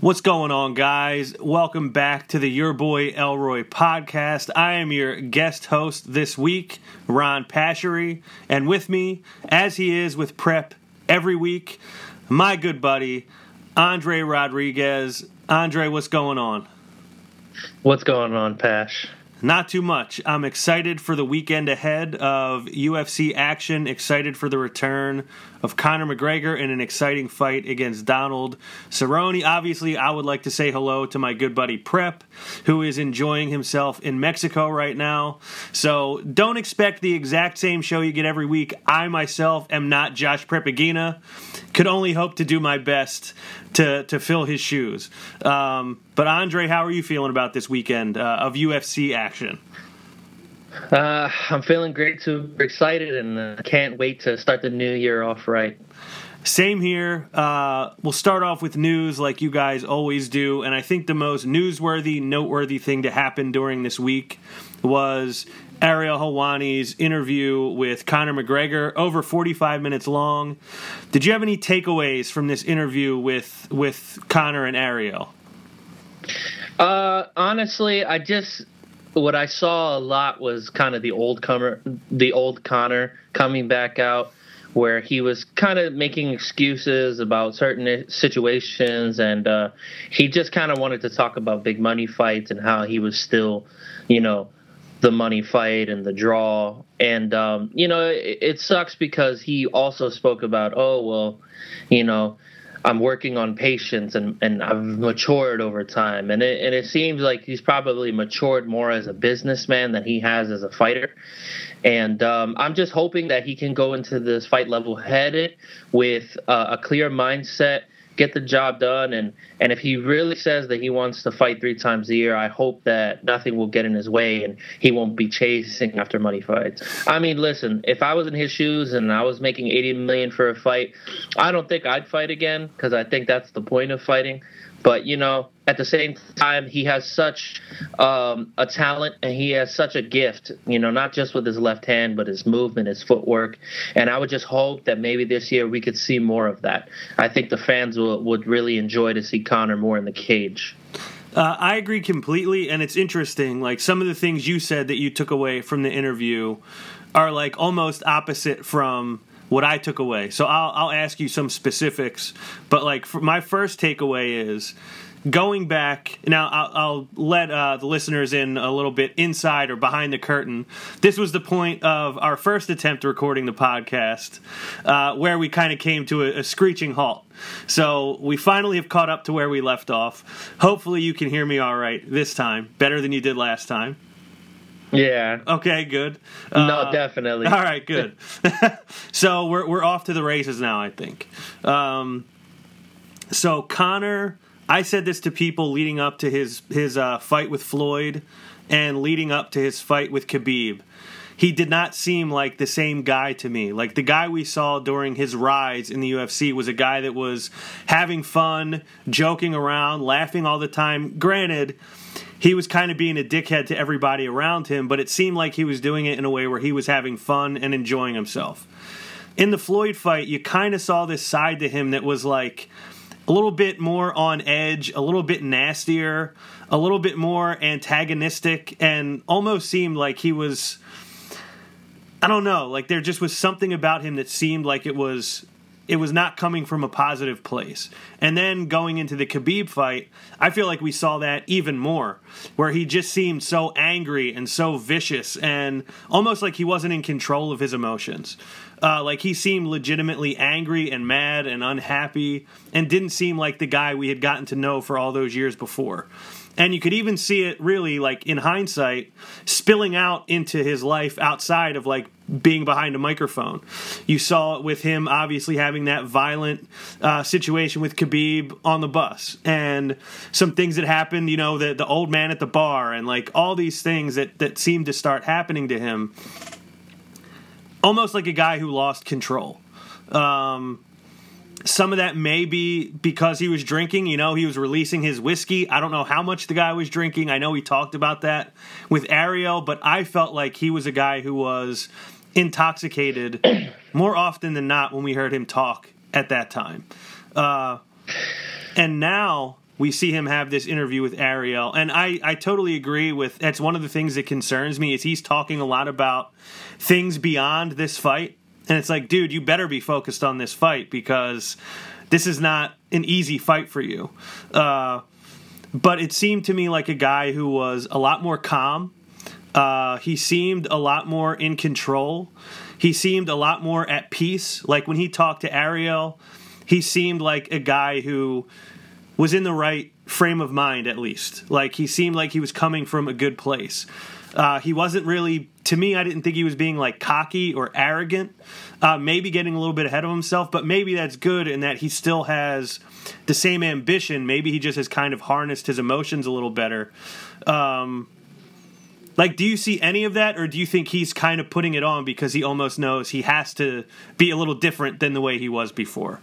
What's going on, guys? Welcome back to the Your Boy Elroy podcast. I am your guest host this week, Ron Pasceri, and with me, as he is with Prep every week, my good buddy, Andre Rodriguez. Andre, what's going on? What's going on, Pash? Not too much. I'm excited for the weekend ahead of UFC action, excited for the return of Conor McGregor in an exciting fight against Donald Cerrone. Obviously, I would like to say hello to my good buddy Prep, who is enjoying himself in Mexico right now. So don't expect the exact same show you get every week. I myself am not Josh Prep Iguina. Could only hope to do my best to to fill his shoes. Um, but Andre, how are you feeling about this weekend uh, of UFC action? Uh, I'm feeling great, super excited, and uh, can't wait to start the new year off right. Same here. Uh, we'll start off with news like you guys always do. And I think the most newsworthy, noteworthy thing to happen during this week was Ariel Helwani's interview with Conor McGregor, over 45 minutes long. Did you have any takeaways from this interview with with Conor and Ariel? Uh, honestly, I just what I saw a lot was kind of the old comer, the old Conor coming back out, where he was kind of making excuses about certain situations, and uh, he just kind of wanted to talk about big money fights and how he was still, you know, the money fight and the draw. And um, you know, it, it sucks because he also spoke about, oh well, you know I'm working on patience and, and I've matured over time. And it, and it seems like he's probably matured more as a businessman than he has as a fighter. And um, I'm just hoping that he can go into this fight level headed with uh, a clear mindset get the job done. And and if he really says that he wants to fight three times a year, I hope that nothing will get in his way and he won't be chasing after money fights. I mean, listen, if I was in his shoes and I was making 80 million for a fight, I don't think I'd fight again because I think that's the point of fighting. But you know, at the same time, he has such um, a talent and he has such a gift. You know, not just with his left hand, but his movement, his footwork. And I would just hope that maybe this year we could see more of that. I think the fans will, would really enjoy to see Conor more in the cage. Uh, I agree completely, and it's interesting. Like some of the things you said that you took away from the interview are like almost opposite from what I took away. So I'll, I'll ask you some specifics, but like my first takeaway is going back now i'll, I'll let uh, the listeners in a little bit inside or behind the curtain. This was the point of our first attempt recording the podcast uh, where we kind of came to a, a, screeching halt. So we finally have caught up to where we left off. Hopefully you can hear me all right this time better than you did last time yeah. Okay, good. Uh, no, definitely. All right, good. so we're we're off to the races now. I think. Um, so Conor, I said this to people leading up to his his uh, fight with Floyd, and leading up to his fight with Khabib. He did not seem like the same guy to me. Like the guy we saw during his rise in the UFC was a guy that was having fun, joking around, laughing all the time. Granted, he was kind of being a dickhead to everybody around him, but it seemed like he was doing it in a way where he was having fun and enjoying himself. In the Floyd fight, you kind of saw this side to him that was like a little bit more on edge, a little bit nastier, a little bit more antagonistic, and almost seemed like he was. I don't know, like there just was something about him that seemed like it was it was not coming from a positive place. And then going into the Khabib fight, I feel like we saw that even more, where he just seemed so angry and so vicious and almost like he wasn't in control of his emotions. Uh, like he seemed legitimately angry and mad and unhappy and didn't seem like the guy we had gotten to know for all those years before. And you could even see it really, like in hindsight, spilling out into his life outside of like being behind a microphone. You saw it with him obviously having that violent uh, situation with Khabib on the bus, and some things that happened. You know, the the old man at the bar, and like all these things that that seemed to start happening to him, almost like a guy who lost control. Um, some of that may be because he was drinking. You know, he was releasing his whiskey. I don't know how much the guy was drinking. I know he talked about that with Ariel, but I felt like he was a guy who was intoxicated more often than not when we heard him talk at that time. Uh, and now we see him have this interview with Ariel, and I I totally agree with. That's one of the things that concerns me is he's talking a lot about things beyond this fight, and it's like, dude, you better be focused on this fight because this is not an easy fight for you. Uh, but it seemed to me like a guy who was a lot more calm. Uh, he seemed a lot more in control. He seemed a lot more at peace. Like when he talked to Ariel, he seemed like a guy who was in the right frame of mind, at least. Like he seemed like he was coming from a good place. Uh, he wasn't really, to me, I didn't think he was being like cocky or arrogant. Uh, maybe getting a little bit ahead of himself, but maybe that's good in that he still has the same ambition. Maybe he just has kind of harnessed his emotions a little better. Um, like, do you see any of that, or do you think he's kind of putting it on because he almost knows he has to be a little different than the way he was before?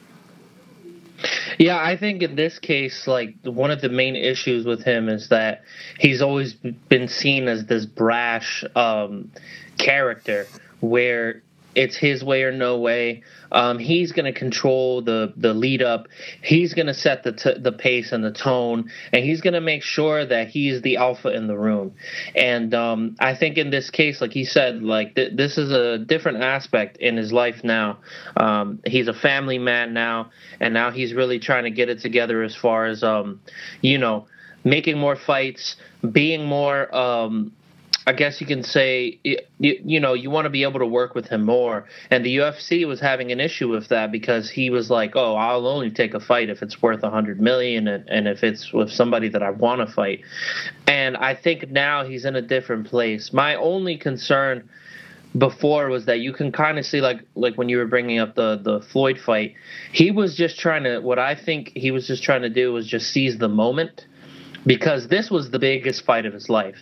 Yeah, I think in this case, like one of the main issues with him is that he's always been seen as this brash um, character where it's his way or no way. Um, he's going to control the the lead up. He's going to set the t- the pace and the tone, and he's going to make sure that he's the alpha in the room. And um, I think in this case, like he said, like th- this is a different aspect in his life now. Um, he's a family man now, and now he's really trying to get it together as far as um, you know making more fights, being more um, I guess you can say you, you know you want to be able to work with him more, and the UFC was having an issue with that because he was like, "Oh, I'll only take a fight if it's worth a hundred million, and, and if it's with somebody that I want to fight." And I think now he's in a different place. My only concern before was that you can kind of see like like when you were bringing up the the Floyd fight, he was just trying to what I think he was just trying to do was just seize the moment because this was the biggest fight of his life.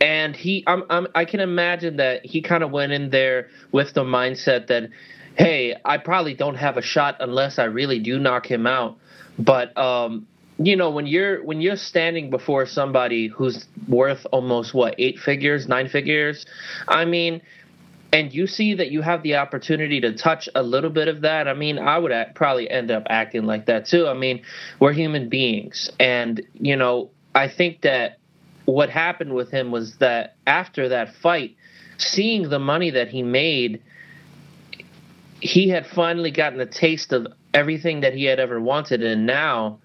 And he, I'm, I'm, i can imagine that he kind of went in there with the mindset that, hey, I probably don't have a shot unless I really do knock him out. But um, you know, when you're when you're standing before somebody who's worth almost what eight figures, nine figures, I mean. And you see that you have the opportunity to touch a little bit of that. I mean, I would probably end up acting like that too. I mean, we're human beings, and you know, I think that what happened with him was that after that fight, seeing the money that he made, he had finally gotten a taste of everything that he had ever wanted, and now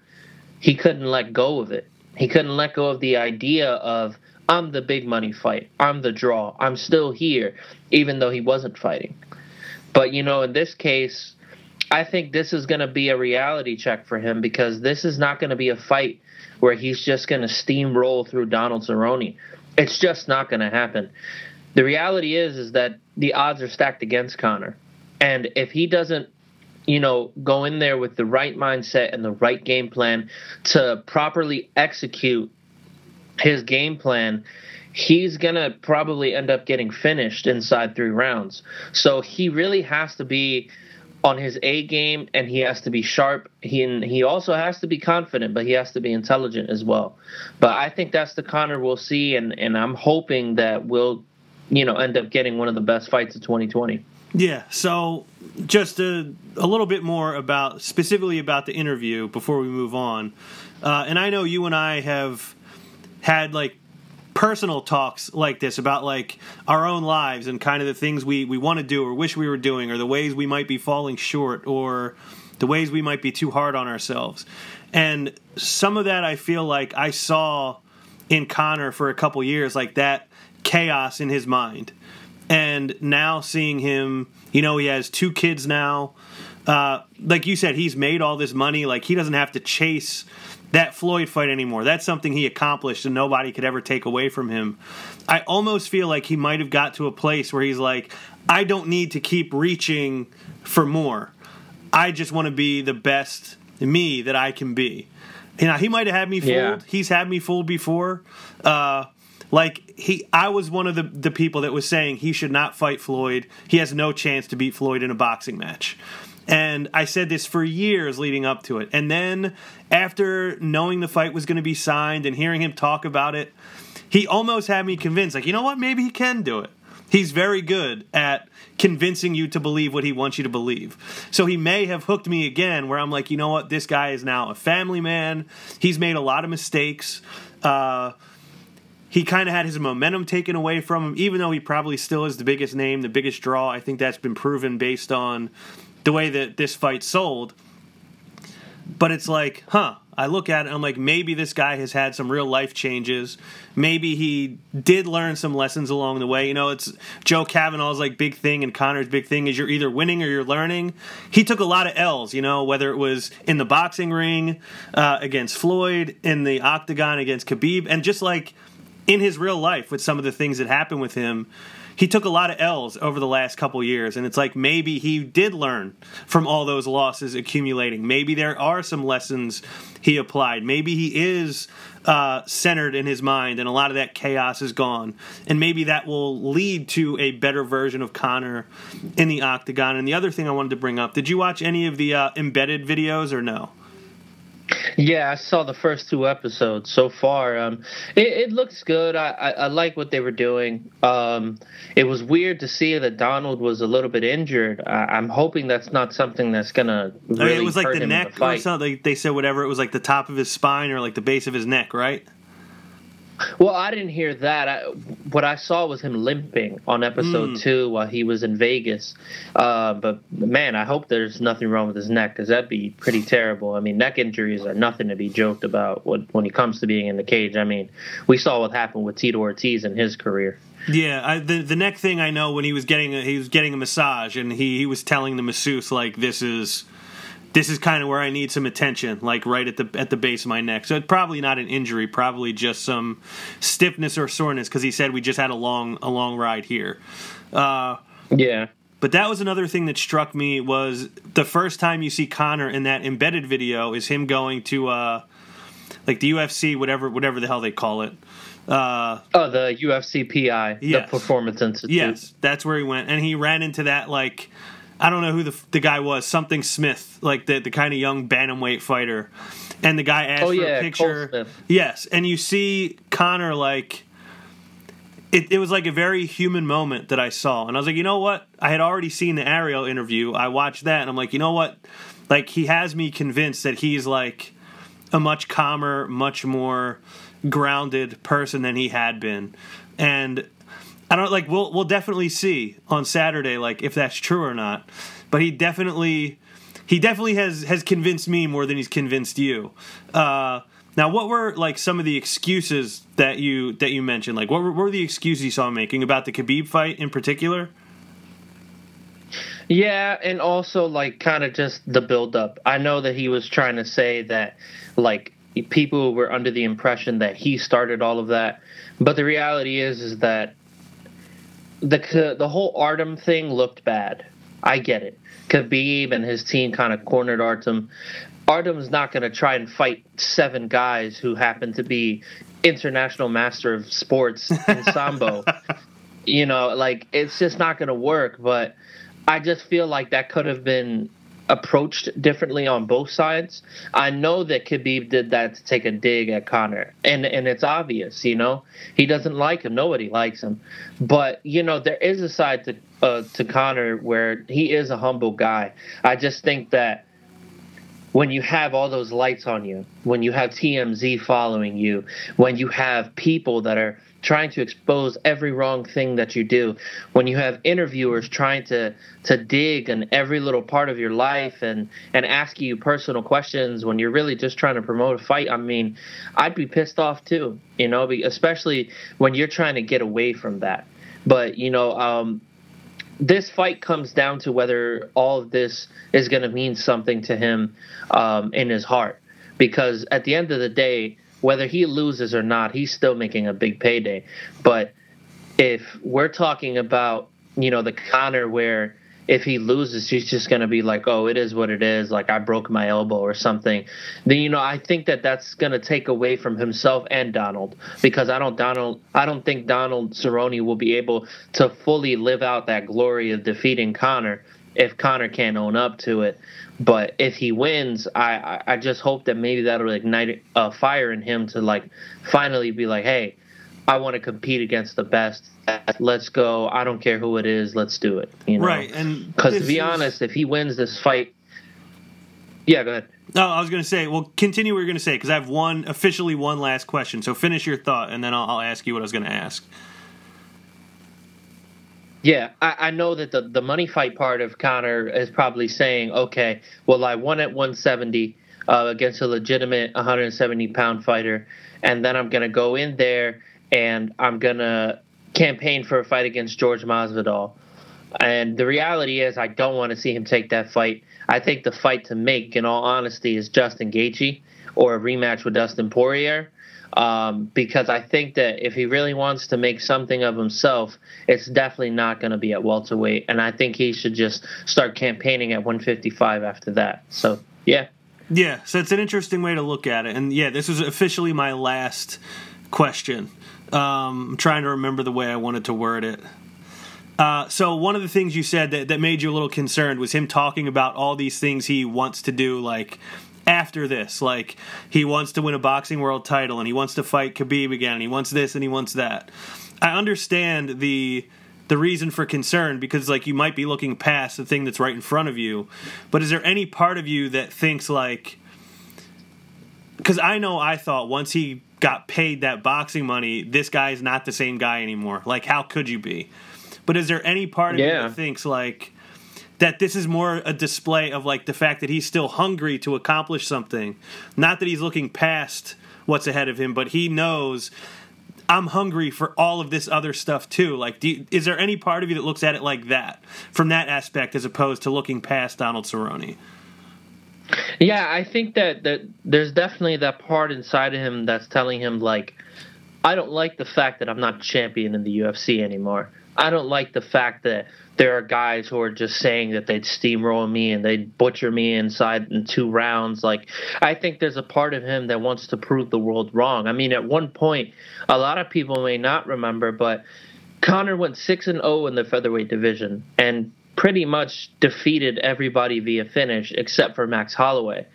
he couldn't let go of it. He couldn't let go of the idea of, I'm the big money fight, I'm the draw, I'm still here, even though he wasn't fighting. But, you know, in this case, I think this is going to be a reality check for him because this is not going to be a fight where he's just going to steamroll through Donald Cerrone. It's just not going to happen. The reality is is that the odds are stacked against Conor. And if he doesn't you know, go in there with the right mindset and the right game plan to properly execute his game plan, he's going to probably end up getting finished inside three rounds. So he really has to be on his A game and he has to be sharp. He he also has to be confident, but he has to be intelligent as well. But I think that's the Conor we'll see, and and I'm hoping that we'll, you know, end up getting one of the best fights of 2020. Yeah. So just a a little bit more about specifically about the interview before we move on, uh, and I know you and I have had like personal talks like this about like our own lives and kind of the things we, we want to do or wish we were doing or the ways we might be falling short or the ways we might be too hard on ourselves. And some of that I feel like I saw in Conor for a couple years, like that chaos in his mind. And now seeing him, you know, he has two kids now. Uh, like you said, he's made all this money. Like he doesn't have to chase that Floyd fight anymore. That's something he accomplished and nobody could ever take away from him. I almost feel like he might have got to a place where he's like, I don't need to keep reaching for more. I just want to be the best me that I can be. You know, he might have had me fooled. Yeah. He's had me fooled before. Uh, like he, I was one of the the people that was saying he should not fight Floyd. He has no chance to beat Floyd in a boxing match. And I said this for years leading up to it. And then after knowing the fight was going to be signed and hearing him talk about it, he almost had me convinced like, you know what, maybe he can do it. He's very good at convincing you to believe what he wants you to believe. So he may have hooked me again where I'm like, you know what, this guy is now a family man. He's made a lot of mistakes. Uh, he kind of had his momentum taken away from him, even though he probably still is the biggest name, the biggest draw. I think that's been proven based on the way that this fight sold. But it's like, huh, I look at it I'm like, maybe this guy has had some real life changes. Maybe he did learn some lessons along the way. You know, it's John Kavanagh's like big thing and Conor's big thing is you're either winning or you're learning. He took a lot of L's, you know, whether it was in the boxing ring uh, against Floyd, in the octagon against Khabib, and just like in his real life with some of the things that happened with him he took a lot of L's over the last couple years, and it's like maybe he did learn from all those losses accumulating. Maybe there are some lessons he applied. Maybe he is uh, centered in his mind, and a lot of that chaos is gone. And maybe that will lead to a better version of Conor in the octagon. And the other thing I wanted to bring up: Did you watch any of the uh, embedded videos or no? Yeah, I saw the first two episodes so far. Um, it, it looks good. I, I, I, like what they were doing. Um, it was weird to see that Donald was a little bit injured. I, am hoping that's not something that's gonna. Really I mean, it was like the neck the or something. They said whatever. It was like the top of his spine or like the base of his neck, right? Well, I didn't hear that. I, what I saw was him limping on episode mm. two while he was in Vegas. Uh, but man, I hope there's nothing wrong with his neck because that'd be pretty terrible. I mean, neck injuries are nothing to be joked about when, when it comes to being in the cage. I mean, we saw what happened with Tito Ortiz in his career. Yeah, I, the the neck thing I know when he was getting a, he was getting a massage and he, he was telling the masseuse like this is this is kind of where I need some attention, like right at the at the base of my neck. So it's probably not an injury, probably just some stiffness or soreness because he said we just had a long a long ride here. Uh, yeah. But that was another thing that struck me was the first time you see Conor in that embedded video is him going to uh, like the UFC, whatever whatever the hell they call it. Uh, oh, the UFC PI, yes. the Performance Institute. Yes, that's where he went, and he ran into that like I don't know who the the guy was, something Smith, like the the kind of young bantamweight fighter, and the guy asked oh, for a picture. Yes, and you see Conor like. It, it was like a very human moment that I saw, and I was like, you know what? I had already seen the Ariel interview. I watched that, and I'm like, you know what? Like he has me convinced that he's like a much calmer, much more grounded person than he had been, and I don't like. We'll we'll definitely see on Saturday, like if that's true or not. But he definitely he definitely has has convinced me more than he's convinced you. Uh, now, what were like some of the excuses that you that you mentioned? Like, what were, were the excuses you saw him making about the Khabib fight in particular? Yeah, and also like kind of just the build up. I know that he was trying to say that like people were under the impression that he started all of that, but the reality is is that the the whole Artem thing looked bad. I get it. Khabib and his team kind of cornered Artem. Artem's not going to try and fight seven guys who happen to be international master of sports in sambo. you know, like it's just not going to work. But I just feel like that could have been approached differently on both sides. I know that Khabib did that to take a dig at Conor, and and it's obvious, you know, he doesn't like him. Nobody likes him, but you know there is a side to uh, to Conor where he is a humble guy. I just think that when you have all those lights on you, when you have TMZ following you, when you have people that are trying to expose every wrong thing that you do, when you have interviewers trying to to dig in every little part of your life and and ask you personal questions when you're really just trying to promote a fight, I mean, I'd be pissed off too, you know, especially when you're trying to get away from that. But you know, um, this fight comes down to whether all of this is going to mean something to him um, in his heart. Because at the end of the day, whether he loses or not, he's still making a big payday. But if we're talking about, you know, the Conor where if he loses, he's just going to be like, oh, it is what it is. Like I broke my elbow or something. Then you know, I think that that's going to take away from himself and Donald because I don't Donald, I don't think Donald Cerrone will be able to fully live out that glory of defeating Conor if Conor can't own up to it. But if he wins, I I just hope that maybe that'll ignite a fire in him to like finally be like, hey, I want to compete against the best. Let's go. I don't care who it is. Let's do it. You know? Right. And Because to be is- honest, if he wins this fight, yeah, go ahead. No, I was going to say, well, continue what you're going to say because I have one, officially one last question. So finish your thought and then I'll, I'll ask you what I was going to ask. Yeah, I, I know that the, the money fight part of Conor is probably saying, okay, well, I won at 170 uh, against a legitimate 170 pound fighter, and then I'm going to go in there and I'm going to campaign for a fight against George Masvidal. And the reality is, I don't want to see him take that fight. I think the fight to make, in all honesty, is Justin Gaethje or a rematch with Dustin Poirier um, because I think that if he really wants to make something of himself, it's definitely not going to be at welterweight, and I think he should just start campaigning at 155 after that. So yeah, Yeah, so it's an interesting way to look at it. And yeah, this was officially my last question. Um, I'm trying to remember the way I wanted to word it. Uh, so one of the things you said that, that made you a little concerned was him talking about all these things he wants to do, like after this, like he wants to win a boxing world title and he wants to fight Khabib again, and he wants this and he wants that. I understand the the reason for concern because like you might be looking past the thing that's right in front of you, but is there any part of you that thinks like because I know I thought once he got paid that boxing money, this guy is not the same guy anymore. Like, how could you be? But is there any part of you that thinks like that this is more a display of like the fact that he's still hungry to accomplish something, not that he's looking past what's ahead of him, but he knows I'm hungry for all of this other stuff too. Like, you, is there any part of you that looks at it like that from that aspect, as opposed to looking past Donald Cerrone? Yeah, I think that, that there's definitely that part inside of him that's telling him like, I don't like the fact that I'm not champion in the UFC anymore. I don't like the fact that there are guys who are just saying that they'd steamroll me and they'd butcher me inside in two rounds. Like, I think there's a part of him that wants to prove the world wrong. I mean, at one point, a lot of people may not remember, but Conor went six and zero in the featherweight division and pretty much defeated everybody via finish except for Max Holloway,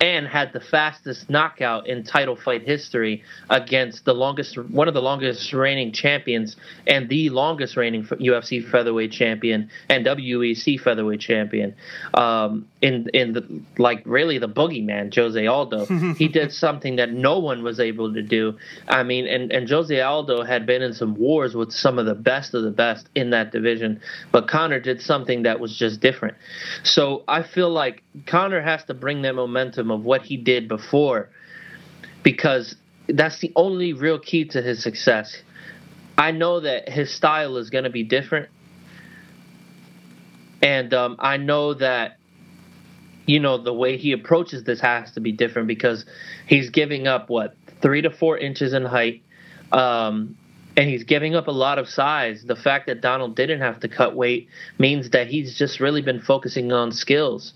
and had the fastest knockout in title fight history against the longest, one of the longest reigning champions and the longest reigning UFC featherweight champion and WEC featherweight champion. Um, in in the like really the boogeyman Jose Aldo, he did something that no one was able to do. I mean, and and Jose Aldo had been in some wars with some of the best of the best in that division, but Conor did something that was just different. So I feel like Conor has to bring that momentum of what he did before, because that's the only real key to his success. I know that his style is going to be different, and um, I know that you know the way he approaches this has to be different because he's giving up what three to four inches in height um, and he's giving up a lot of size. The fact that donald didn't have to cut weight means that he's just really been focusing on skills.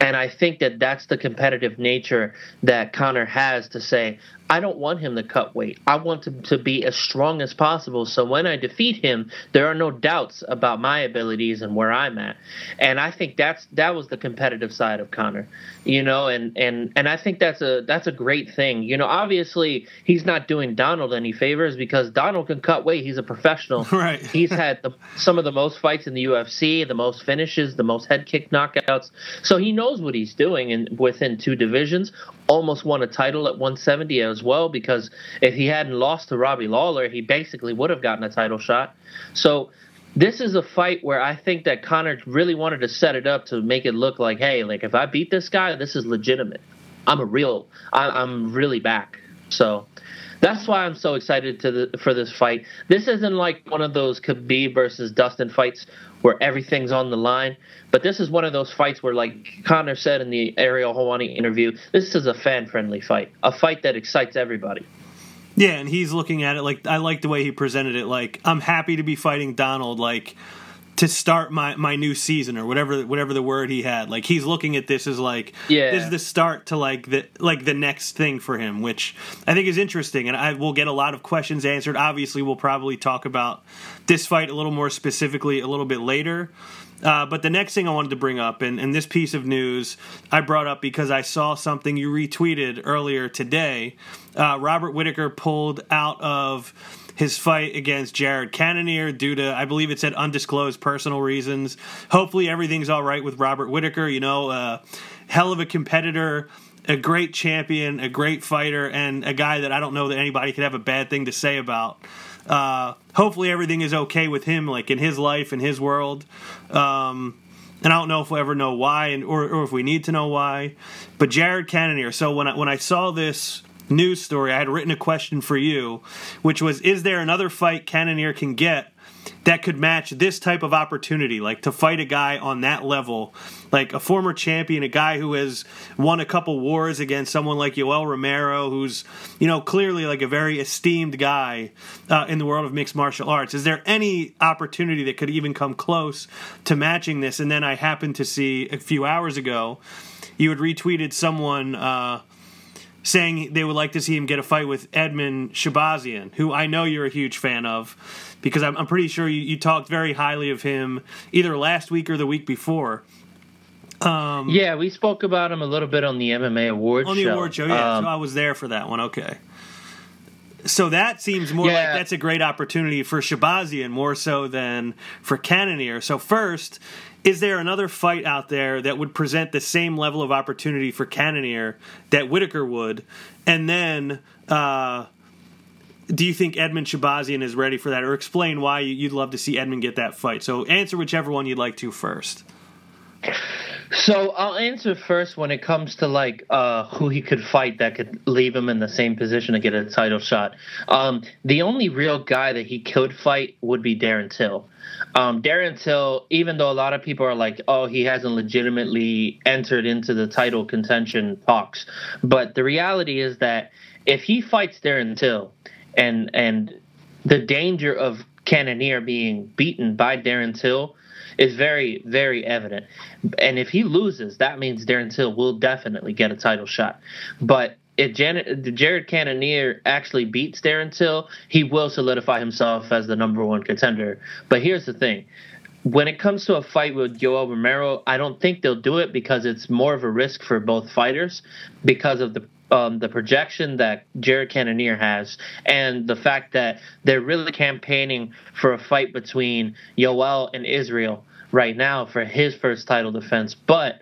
And i think that that's the competitive nature that conor has to say i don't want him to cut weight. I want him to be as strong as possible. So when i defeat him there are no doubts about my abilities and where i'm at. And i think that's that was the competitive side of conor you know and and and i think that's a that's a great thing. You know obviously he's not doing donald any favors because donald can cut weight. He's a professional. Right. he's had the, some of the most fights in the ufc the most finishes the most head kick knockouts. So he knows what he's doing and within two divisions almost won a title at 170 as well because if he hadn't lost to robbie lawler he basically would have gotten a title shot so this is a fight where I think that Conor really wanted to set it up to make it look like, hey, like if I beat this guy, this is legitimate. I'm a real, I, I'm really back. So that's why I'm so excited the, for this fight. This isn't like one of those Khabib versus Dustin fights where everything's on the line, but this is one of those fights where, like Conor said in the Ariel Helwani interview, this is a fan-friendly fight, a fight that excites everybody. Yeah, and he's looking at it like I like the way he presented it. Like I'm happy to be fighting Donald. Like to start my my new season or whatever whatever the word he had. Like he's looking at this as like Yeah. this is the start to like the like the next thing for him, which I think is interesting. And I will get a lot of questions answered. Obviously, we'll probably talk about this fight a little more specifically a little bit later. Uh, but the next thing I wanted to bring up, and, and this piece of news I brought up because I saw something you retweeted earlier today. Uh, Robert Whittaker pulled out of his fight against Jared Cannonier due to, I believe it said undisclosed personal reasons. Hopefully, everything's all right with Robert Whittaker. You know, uh, hell of a competitor, a great champion, a great fighter, and a guy that I don't know that anybody could have a bad thing to say about. Uh, hopefully, everything is okay with him, like in his life, in his world. Um, and I don't know if we'll ever know why, and or, or if we need to know why. But Jared Cannonier. So when I, when I saw this news story, I had written a question for you, which was: Is there another fight Cannonier can get that could match this type of opportunity, like to fight a guy on that level, like a former champion, a guy who has won a couple wars against someone like Yoel Romero, who's you know clearly like a very esteemed guy uh, in the world of mixed martial arts. Is there any opportunity that could even come close to matching this? And then I happened to see a few hours ago, you had retweeted someone. Uh, saying they would like to see him get a fight with Edmen Shahbazyan, who I know you're a huge fan of because I'm, I'm pretty sure you, you, talked very highly of him either last week or the week before. Um, yeah, we spoke about him a little bit on the MMA awards on the show. award show. Yeah, um, so I was there for that one. Okay. So that seems more yeah. like that's a great opportunity for Shahbazyan more so than for Cannonier. So first, is there another fight out there that would present the same level of opportunity for Cannonier that Whittaker would? And then uh, do you think Edmen Shahbazyan is ready for that, or explain why you'd love to see Edmen get that fight? So answer whichever one you'd like to first. So I'll answer first when it comes to like uh, who he could fight that could leave him in the same position to get a title shot. Um, the only real guy that he could fight would be Darren Till. Um, Darren Till, even though a lot of people are like, oh, he hasn't legitimately entered into the title contention talks, but the reality is that if he fights Darren Till, and and the danger of Cannonier being beaten by Darren Till is very, very evident. And if he loses, that means Darren Till will definitely get a title shot. But if Janet, Jared Cannonier actually beats Darren Till, he will solidify himself as the number one contender. But here's the thing. When it comes to a fight with Yoel Romero, I don't think they'll do it because it's more of a risk for both fighters because of the um, the projection that Jared Cannonier has and the fact that they're really campaigning for a fight between Yoel and Israel right now for his first title defense. But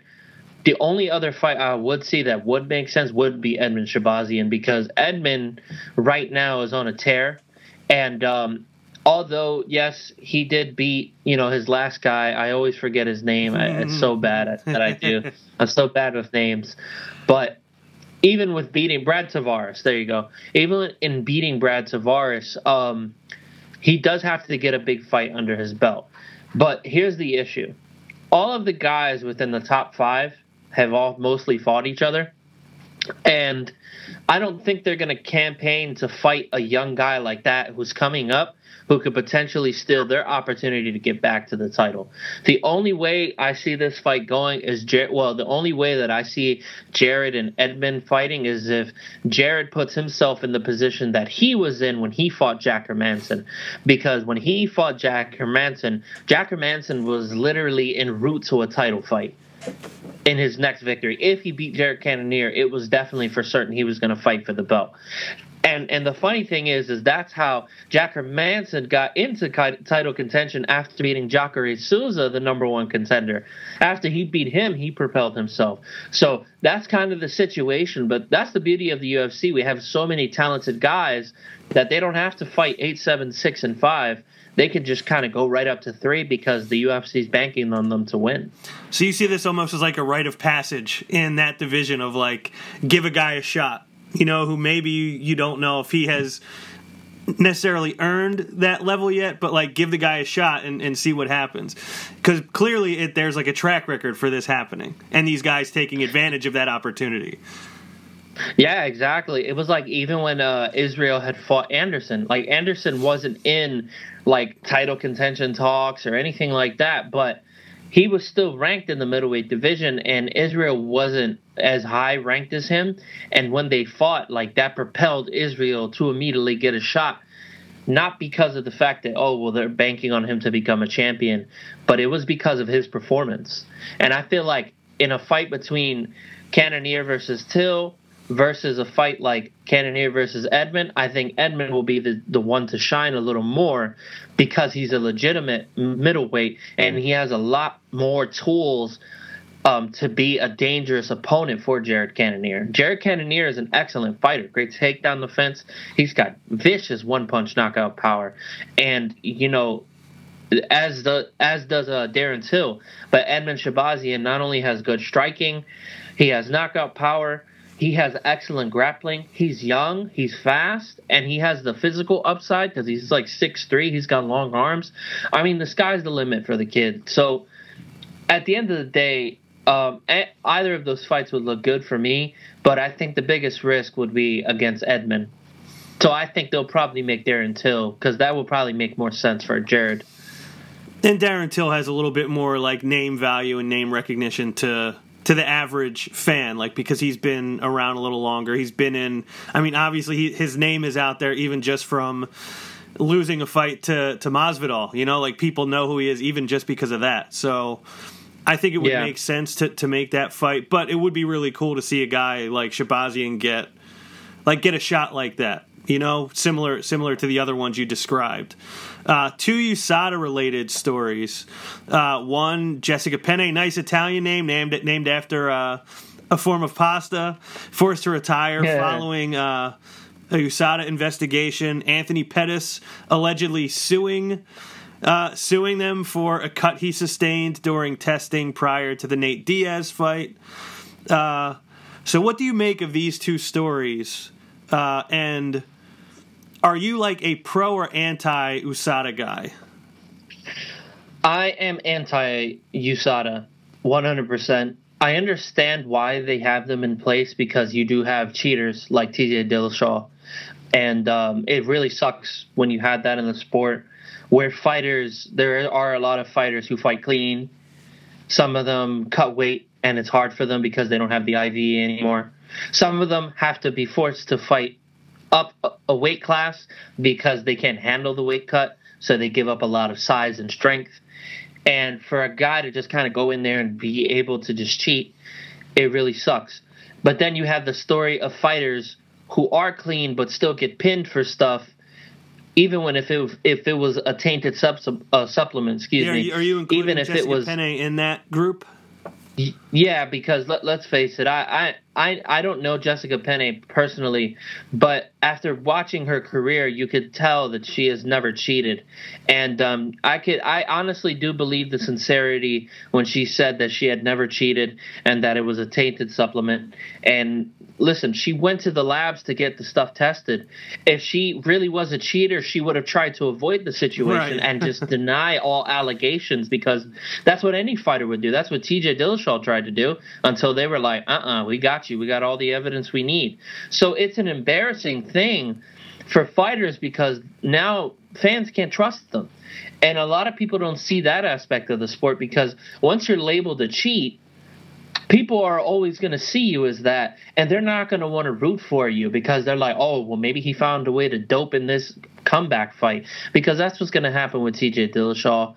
the only other fight I would see that would make sense would be Edmen Shahbazyan because Edmen right now is on a tear. And um, although, yes, he did beat, you know, his last guy. I always forget his name. I, it's so bad that I do. I'm so bad with names. But even with beating Brad Tavares, there you go. Even in beating Brad Tavares, um, he does have to get a big fight under his belt. But here's the issue: all of the guys within the top five have all mostly fought each other, and I don't think they're going to campaign to fight a young guy like that who's coming up who could potentially steal their opportunity to get back to the title. The only way I see this fight going is Jared. Well, the only way that I see Jared and Edmen fighting is if Jared puts himself in the position that he was in when he fought Jack Hermansson. Because when he fought Jack Hermansson, Jack Hermansson was literally en route to a title fight in his next victory. If he beat Jared Cannonier, it was definitely for certain he was going to fight for the belt. And and the funny thing is, is that's how Jack Hermansson got into title contention after beating Jacare Souza, the number one contender. After he beat him, he propelled himself. So that's kind of the situation. But that's the beauty of the UFC. We have so many talented guys that they don't have to fight eight, seven, six, and five. They can just kind of go right up to three because the UFC is banking on them to win. So you see this almost as like a rite of passage in that division of like give a guy a shot you know, who maybe you don't know if he has necessarily earned that level yet, but like give the guy a shot and, and see what happens. Because clearly it, there's like a track record for this happening and these guys taking advantage of that opportunity. Yeah, exactly. It was like even when uh, Israel had fought Anderson, like Anderson wasn't in like title contention talks or anything like that, but he was still ranked in the middleweight division and Israel wasn't as high ranked as him. And when they fought like that propelled Israel to immediately get a shot. Not because of the fact that oh well they're banking on him to become a champion but it was because of his performance. And I feel like in a fight between Cannonier versus Till versus a fight like Cannonier versus Edmen, I think Edmen will be the, the one to shine a little more because he's a legitimate middleweight and he has a lot more tools um, to be a dangerous opponent for Jared Cannonier. Jared Cannonier is an excellent fighter, great takedown defense. He's got vicious one punch knockout power, and you know, as the as does uh, Darren Till. But Edmen Shahbazyan not only has good striking, he has knockout power. He has excellent grappling. He's young, he's fast, and he has the physical upside because he's like six three. He's got long arms. I mean, the sky's the limit for the kid. So, at the end of the day, um, either of those fights would look good for me, but I think the biggest risk would be against Edmen. So I think they'll probably make Darren Till because that will probably make more sense for Jared. And Darren Till has a little bit more like name value and name recognition to to the average fan, like because he's been around a little longer. He's been in. I mean, obviously he, his name is out there even just from losing a fight to to Masvidal. You know, like people know who he is even just because of that. So I think it would yeah. make sense to, to make that fight, but it would be really cool to see a guy like Shahbazyan get like get a shot like that. You know, similar similar to the other ones you described. Uh, two USADA related stories. Uh, one, Jessica Penne, nice Italian name, named named after uh, a form of pasta, forced to retire yeah. following uh, a USADA investigation. Anthony Pettis allegedly suing uh, suing them for a cut he sustained during testing prior to the Nate Diaz fight. Uh, so, what do you make of these two stories? Uh, and are you like a pro or anti USADA guy? I am anti USADA, 100%. I understand why they have them in place because you do have cheaters like TJ Dillashaw. And um, it really sucks when you had that in the sport where fighters there are a lot of fighters who fight clean. Some of them cut weight and it's hard for them because they don't have the IV anymore. Some of them have to be forced to fight up a weight class because they can't handle the weight cut, so they give up a lot of size and strength. And for a guy to just kind of go in there and be able to just cheat, it really sucks. But then you have the story of fighters who are clean but still get pinned for stuff even when if it if it was a tainted sub, uh, supplement, excuse yeah, me. Are you, are you including even if Jessica it was Penne in that group? Yeah, because let, us face it, I, I, I, I don't know Jessica Penne personally, but after watching her career, you could tell that she has never cheated, and um, I could I honestly do believe the sincerity when she said that she had never cheated and that it was a tainted supplement. And listen, she went to the labs to get the stuff tested. If she really was a cheater, she would have tried to avoid the situation right. and just deny all allegations because that's what any fighter would do. That's what T.J. Dillashaw tried to do until they were like, "Uh, uh-uh, uh we got you. We got all the evidence we need." So it's an embarrassing thing for fighters because now fans can't trust them. And a lot of people don't see that aspect of the sport because once you're labeled a cheat, people are always going to see you as that and they're not going to want to root for you because they're like oh well maybe he found a way to dope in this comeback fight because that's what's going to happen with TJ Dillashaw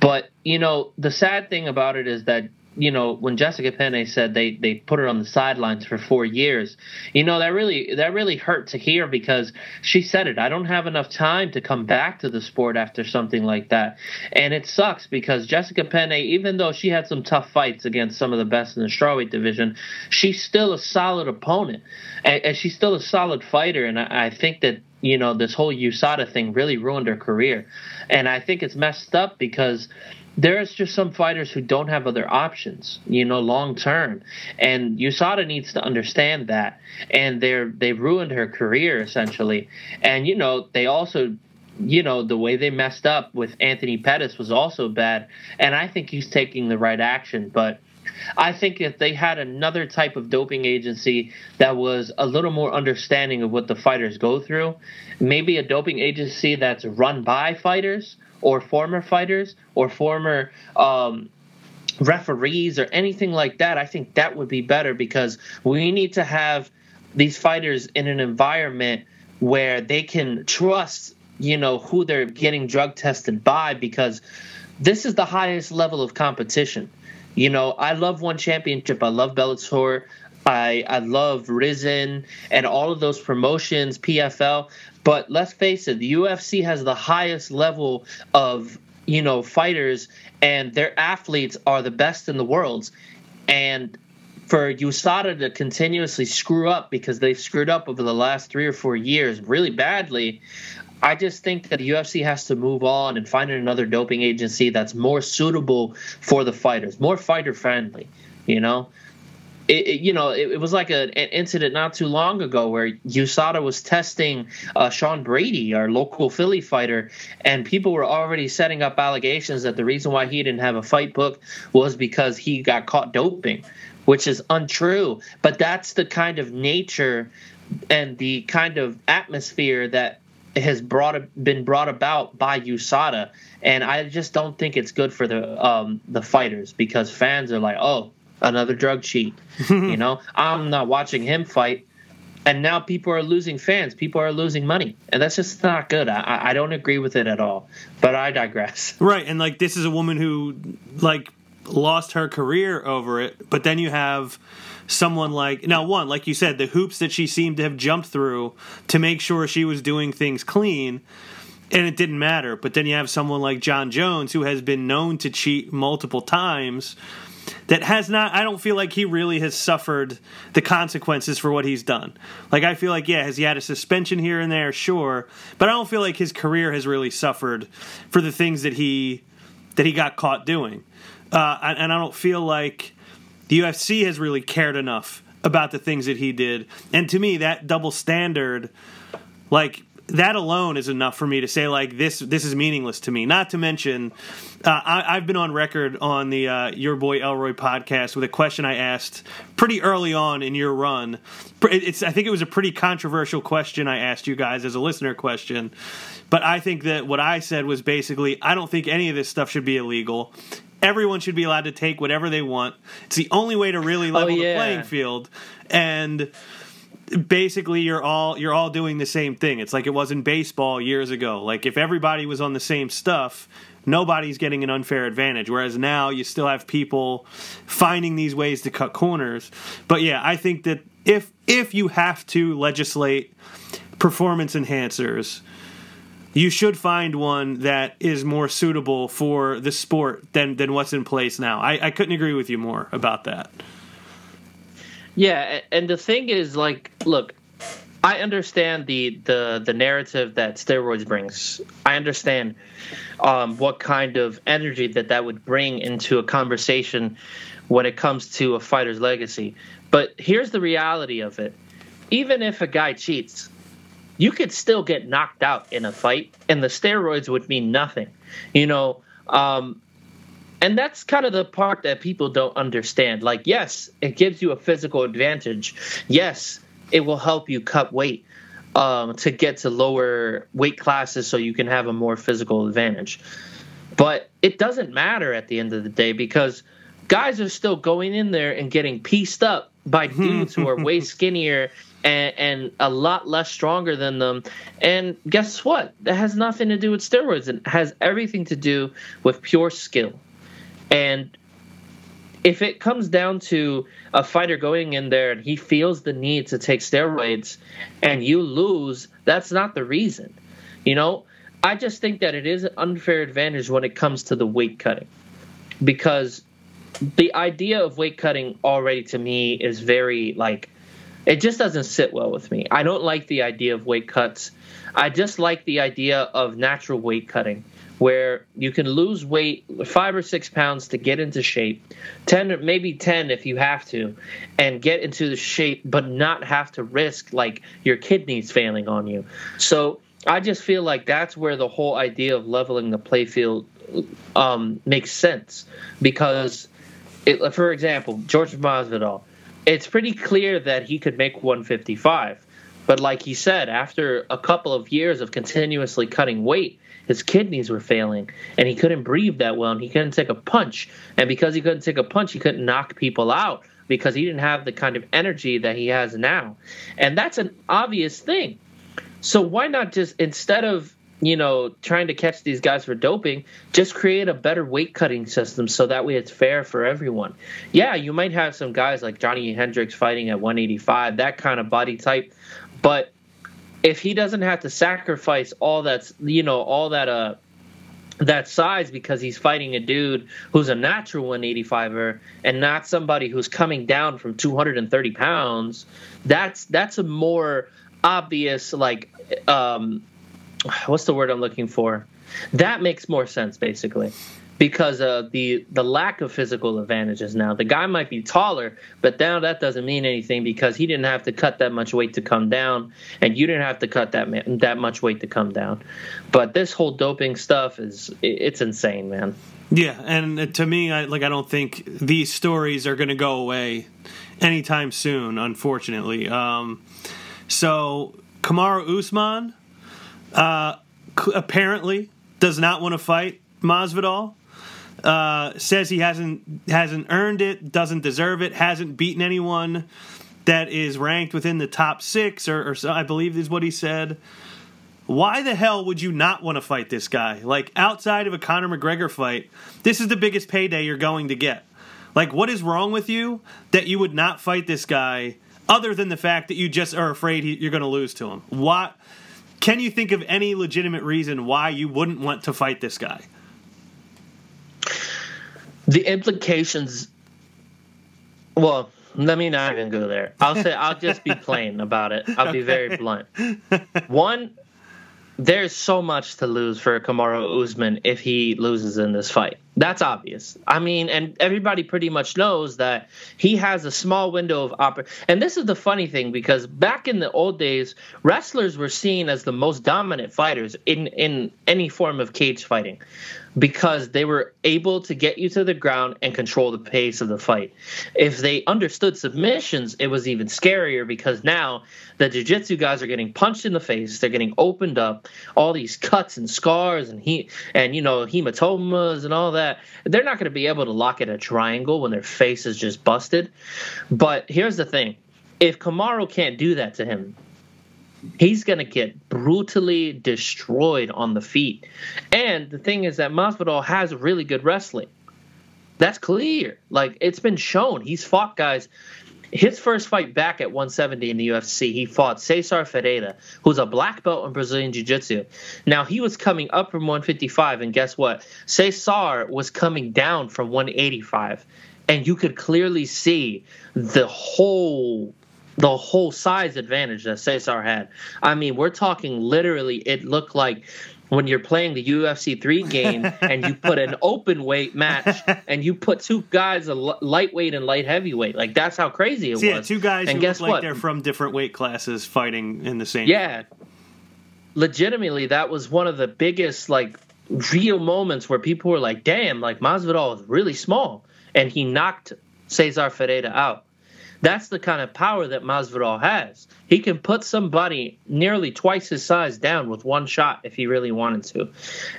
but you know the sad thing about it is that you know, when Jessica Penne said they they put her on the sidelines for four years, you know that really that really hurt to hear because she said it. I don't have enough time to come back to the sport after something like that, and it sucks because Jessica Penne, even though she had some tough fights against some of the best in the strawweight division, she's still a solid opponent, and, and she's still a solid fighter. And I, I think that you know this whole USADA thing really ruined her career, and I think it's messed up because there's just some fighters who don't have other options, you know, long term. And USADA needs to understand that. And they're they ruined her career essentially. And you know, they also you know, the way they messed up with Anthony Pettis was also bad. And I think he's taking the right action. But I think if they had another type of doping agency that was a little more understanding of what the fighters go through, maybe a doping agency that's run by fighters or former fighters or former um, referees or anything like that, I think that would be better because we need to have these fighters in an environment where they can trust, you know, who they're getting drug tested by because this is the highest level of competition. You know, I love one championship. I love Bellator. I I love Rizin and all of those promotions, PFL. But let's face it, the UFC has the highest level of you know fighters, and their athletes are the best in the world. And for USADA to continuously screw up because they've screwed up over the last three or four years really badly, I just think that the UFC has to move on and find another doping agency that's more suitable for the fighters, more fighter friendly. You know, it, it, you know, it, it was like a, an incident not too long ago where USADA was testing uh, Sean Brady, our local Philly fighter, and people were already setting up allegations that the reason why he didn't have a fight book was because he got caught doping, which is untrue. But that's the kind of nature and the kind of atmosphere that has brought been brought about by USADA, and I just don't think it's good for the um, the fighters because fans are like, oh, another drug cheat. you know, I'm not watching him fight. And now people are losing fans. People are losing money, and that's just not good. I, I don't agree with it at all. But I digress. Right, and like this is a woman who like lost her career over it. But then you have someone like now one like you said the hoops that she seemed to have jumped through to make sure she was doing things clean and it didn't matter but then you have someone like Jon Jones who has been known to cheat multiple times that has not I don't feel like he really has suffered the consequences for what he's done. Like I feel like yeah, has he had a suspension here and there? Sure, but I don't feel like his career has really suffered for the things that he that he got caught doing. Uh, and, and I don't feel like the UFC has really cared enough about the things that he did. And to me, that double standard, like that alone is enough for me to say like this this is meaningless to me. Not to mention, uh, I, have been on record on the uh, Your Boy Elroy podcast with a question I asked pretty early on in your run. It's I think it was a pretty controversial question I asked you guys as a listener question. But I think that what I said was basically I don't think any of this stuff should be illegal. Everyone should be allowed to take whatever they want. It's the only way to really level oh, yeah. the playing field. And basically you're all you're all doing the same thing. It's like it was in baseball years ago. Like if everybody was on the same stuff, nobody's getting an unfair advantage. Whereas now you still have people finding these ways to cut corners. But yeah, I think that if if you have to legislate performance enhancers, you should find one that is more suitable for the sport than than what's in place now. I, I couldn't agree with you more about that. Yeah, and the thing is, like, look, I understand the the the narrative that steroids brings. I understand um, what kind of energy that that would bring into a conversation when it comes to a fighter's legacy. But here's the reality of it: even if a guy cheats, you could still get knocked out in a fight, and the steroids would mean nothing. You know, um, and that's kind of the part that people don't understand. Like, yes, it gives you a physical advantage. Yes, it will help you cut weight um, to get to lower weight classes so you can have a more physical advantage. But it doesn't matter at the end of the day because guys are still going in there and getting pieced up by dudes who are way skinnier and, and, a lot less stronger than them. And guess what? That has nothing to do with steroids. It has everything to do with pure skill. And if it comes down to a fighter going in there and he feels the need to take steroids and you lose, that's not the reason. You know, I just think that it is an unfair advantage when it comes to the weight cutting because the idea of weight cutting already to me is very like it just doesn't sit well with me. I don't like the idea of weight cuts. I just like the idea of natural weight cutting where you can lose weight five or six pounds to get into shape 10 maybe 10 if you have to and get into the shape but not have to risk like your kidneys failing on you. So i just feel like that's where the whole idea of leveling the playfield um, makes sense. Because it, for example george masvidal it's pretty clear that he could make 155 but like he said after a couple of years of continuously cutting weight his kidneys were failing and he couldn't breathe that well and he couldn't take a punch. And because he couldn't take a punch, he couldn't knock people out because he didn't have the kind of energy that he has now. And that's an obvious thing. So why not just instead of you know, trying to catch these guys for doping, just create a better weight cutting system so that way it's fair for everyone. Yeah, you might have some guys like Johnny Hendricks fighting at 185, that kind of body type, but if he doesn't have to sacrifice all that's, you know, all that uh that size because he's fighting a dude who's a natural 185er and not somebody who's coming down from 230 pounds that's that's a more obvious like um what's the word I'm looking for? That makes more sense basically because of the the lack of physical advantages now. The guy might be taller, but now that doesn't mean anything because he didn't have to cut that much weight to come down, and you didn't have to cut that that much weight to come down. But this whole doping stuff is it's insane, man. Yeah, and to me, I like I don't think these stories are going to go away anytime soon. Unfortunately, um, so Kamaru Usman uh, apparently does not want to fight Masvidal. Uh, says he hasn't hasn't earned it, doesn't deserve it, hasn't beaten anyone that is ranked within the top six, or, or so I believe is what he said. Why the hell would you not want to fight this guy? Like outside of a Conor McGregor fight, this is the biggest payday you're going to get. Like, what is wrong with you that you would not fight this guy, other than the fact that you just are afraid he, you're going to lose to him? What? Can you think of any legitimate reason why you wouldn't want to fight this guy? The implications. Well, let me not even go there. I'll say I'll just be plain about it. I'll be very blunt. One, there's so much to lose for Kamaru Usman if he loses in this fight. That's obvious. I mean, and everybody pretty much knows that he has a small window of opportunity. And this is the funny thing because back in the old days, wrestlers were seen as the most dominant fighters in in any form of cage fighting because they were able to get you to the ground and control the pace of the fight. If they understood submissions, it was even scarier because now the jiu-jitsu guys are getting punched in the face, they're getting opened up, all these cuts and scars and he and you know hematomas and all that. They're not going to be able to lock at a triangle when their face is just busted. But here's the thing. If Kamaru can't do that to him, he's going to get brutally destroyed on the feet. And the thing is that Masvidal has really good wrestling. That's clear. Like it's been shown. He's fought guys. His first fight back at 170 in the UFC, he fought Cesar Ferreira, who's a black belt in Brazilian Jiu-Jitsu. Now he was coming up from 155, and guess what? Cesar was coming down from 185, and you could clearly see the whole the whole size advantage that Cesar had. I mean, we're talking literally, it looked like when you're playing the UFC 3 game and you put an open weight match and you put two guys, a lightweight and light heavyweight. Like, that's how crazy it so, was. Yeah, two guys and guess like what? they're from different weight classes fighting in the same. Yeah. Legitimately, that was one of the biggest, like, real moments where people were like, damn, like, Masvidal is really small. And he knocked Cesar Ferreira out. That's the kind of power that Masvidal has. He can put somebody nearly twice his size down with one shot if he really wanted to.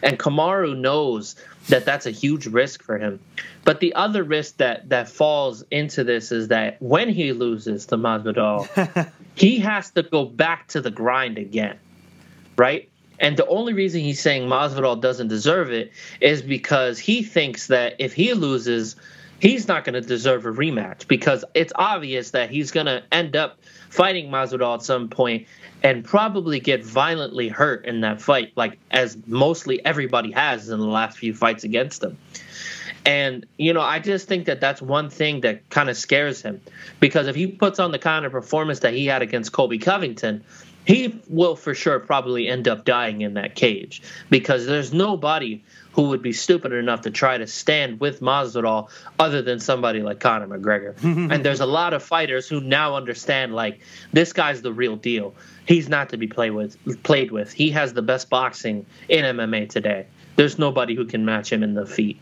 And Kamaru knows that that's a huge risk for him. But the other risk that that falls into this is that when he loses to Masvidal, he has to go back to the grind again. Right? And the only reason he's saying Masvidal doesn't deserve it is because he thinks that if he loses, he's not going to deserve a rematch because it's obvious that he's going to end up fighting Masvidal at some point and probably get violently hurt in that fight, like as mostly everybody has in the last few fights against him. And you know, I just think that that's one thing that kind of scares him because if he puts on the kind of performance that he had against Colby Covington, he will for sure probably end up dying in that cage because there's nobody who would be stupid enough to try to stand with Masvidal other than somebody like Conor McGregor. and there's a lot of fighters who now understand like this guy's the real deal. He's not to be played with. Played with. He has the best boxing in MMA today. There's nobody who can match him in the feet.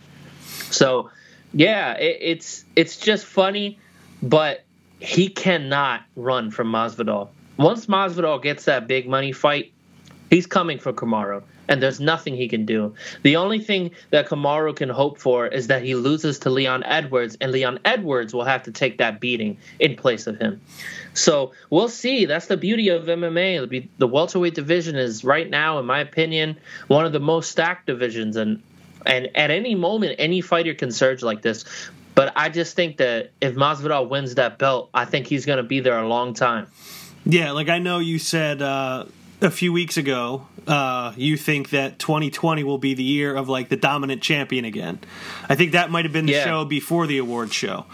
So, yeah, it, it's it's just funny, but he cannot run from Masvidal. Once Masvidal gets that big money fight, He's coming for Kamaru, and there's nothing he can do. The only thing that Kamaru can hope for is that he loses to Leon Edwards, and Leon Edwards will have to take that beating in place of him. So we'll see. That's the beauty of MMA. The welterweight division is right now, in my opinion, one of the most stacked divisions, and and at any moment, any fighter can surge like this. But I just think that if Masvidal wins that belt, I think he's going to be there a long time. Yeah, like I know you said uh, a few weeks ago, uh, you think that 2020 will be the year of like the dominant champion again. I think that might have been the yeah. show before the award show,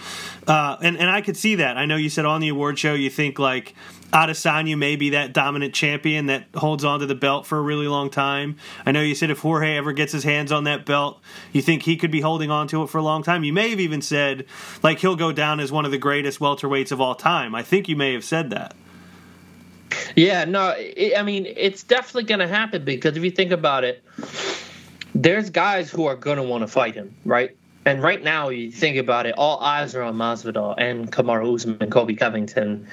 uh, and and I could see that. I know you said on the award show you think like Adesanya may be that dominant champion that holds on to the belt for a really long time. I know you said if Jorge ever gets his hands on that belt, you think he could be holding on to it for a long time. You may have even said like he'll go down as one of the greatest welterweights of all time. I think you may have said that. Yeah, no, it, I mean it's definitely going to happen because if you think about it, there's guys who are going to want to fight him, right? And right now, you think about it, all eyes are on Masvidal and Kamaru Usman and Colby Covington.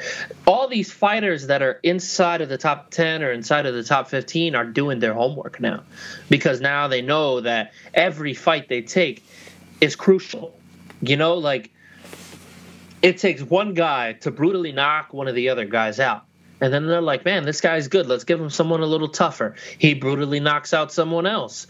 All these fighters that are inside of the top 10 or inside of the top 15 are doing their homework now because now they know that every fight they take is crucial. You know, like it takes one guy to brutally knock one of the other guys out. And then they're like, man, this guy's good. Let's give him someone a little tougher. He brutally knocks out someone else.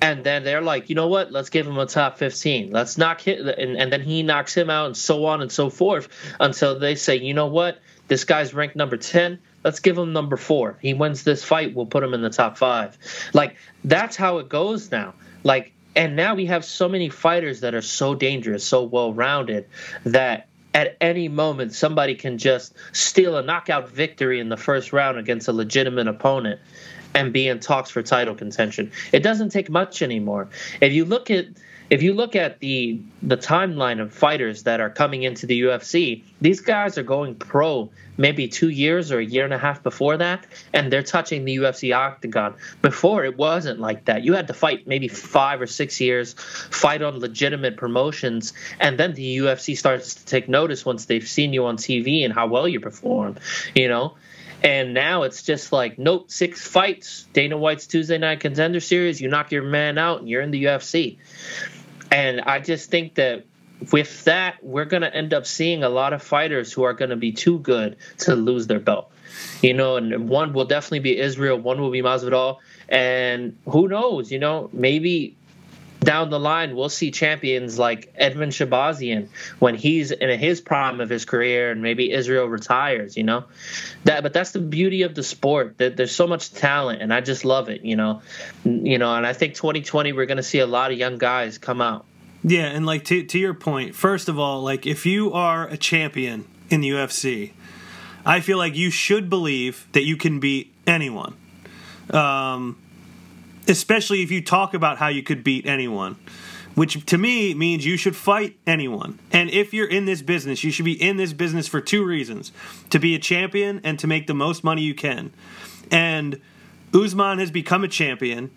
And then they're like, you know what? Let's give him a top 15. Let's knock him. And, and then he knocks him out and so on and so forth until they say, you know what? This guy's ranked number 10. Let's give him number four. He wins this fight. We'll put him in the top five. Like, that's how it goes now. Like, and now we have so many fighters that are so dangerous, so well rounded that at any moment somebody can just steal a knockout victory in the first round against a legitimate opponent and be in talks for title contention. It doesn't take much anymore. If you look at if you look at the the timeline of fighters that are coming into the UFC, these guys are going pro maybe two years or a year and a half before that, and they're touching the UFC octagon. Before it wasn't like that. You had to fight maybe five or six years, fight on legitimate promotions, and then the UFC starts to take notice once they've seen you on TV and how well you perform. You know. And now it's just like, nope, six fights, Dana White's Tuesday Night Contender Series. You knock your man out, and you're in the UFC. And I just think that with that, we're going to end up seeing a lot of fighters who are going to be too good to lose their belt. You know, and one will definitely be Israel, one will be Masvidal, and who knows? You know, maybe down the line we'll see champions like Edmen Shahbazyan when he's in his prime of his career and maybe Israel retires, you know. That but that's the beauty of the sport. That there's so much talent and I just love it, you know. You know, and I think 2020 we're going to see a lot of young guys come out. Yeah, and like to to your point, first of all, like if you are a champion in the UFC, I feel like you should believe that you can beat anyone. Um, especially if you talk about how you could beat anyone, which to me means you should fight anyone. And if you're in this business, you should be in this business for two reasons: to be a champion and to make the most money you can. And Usman has become a champion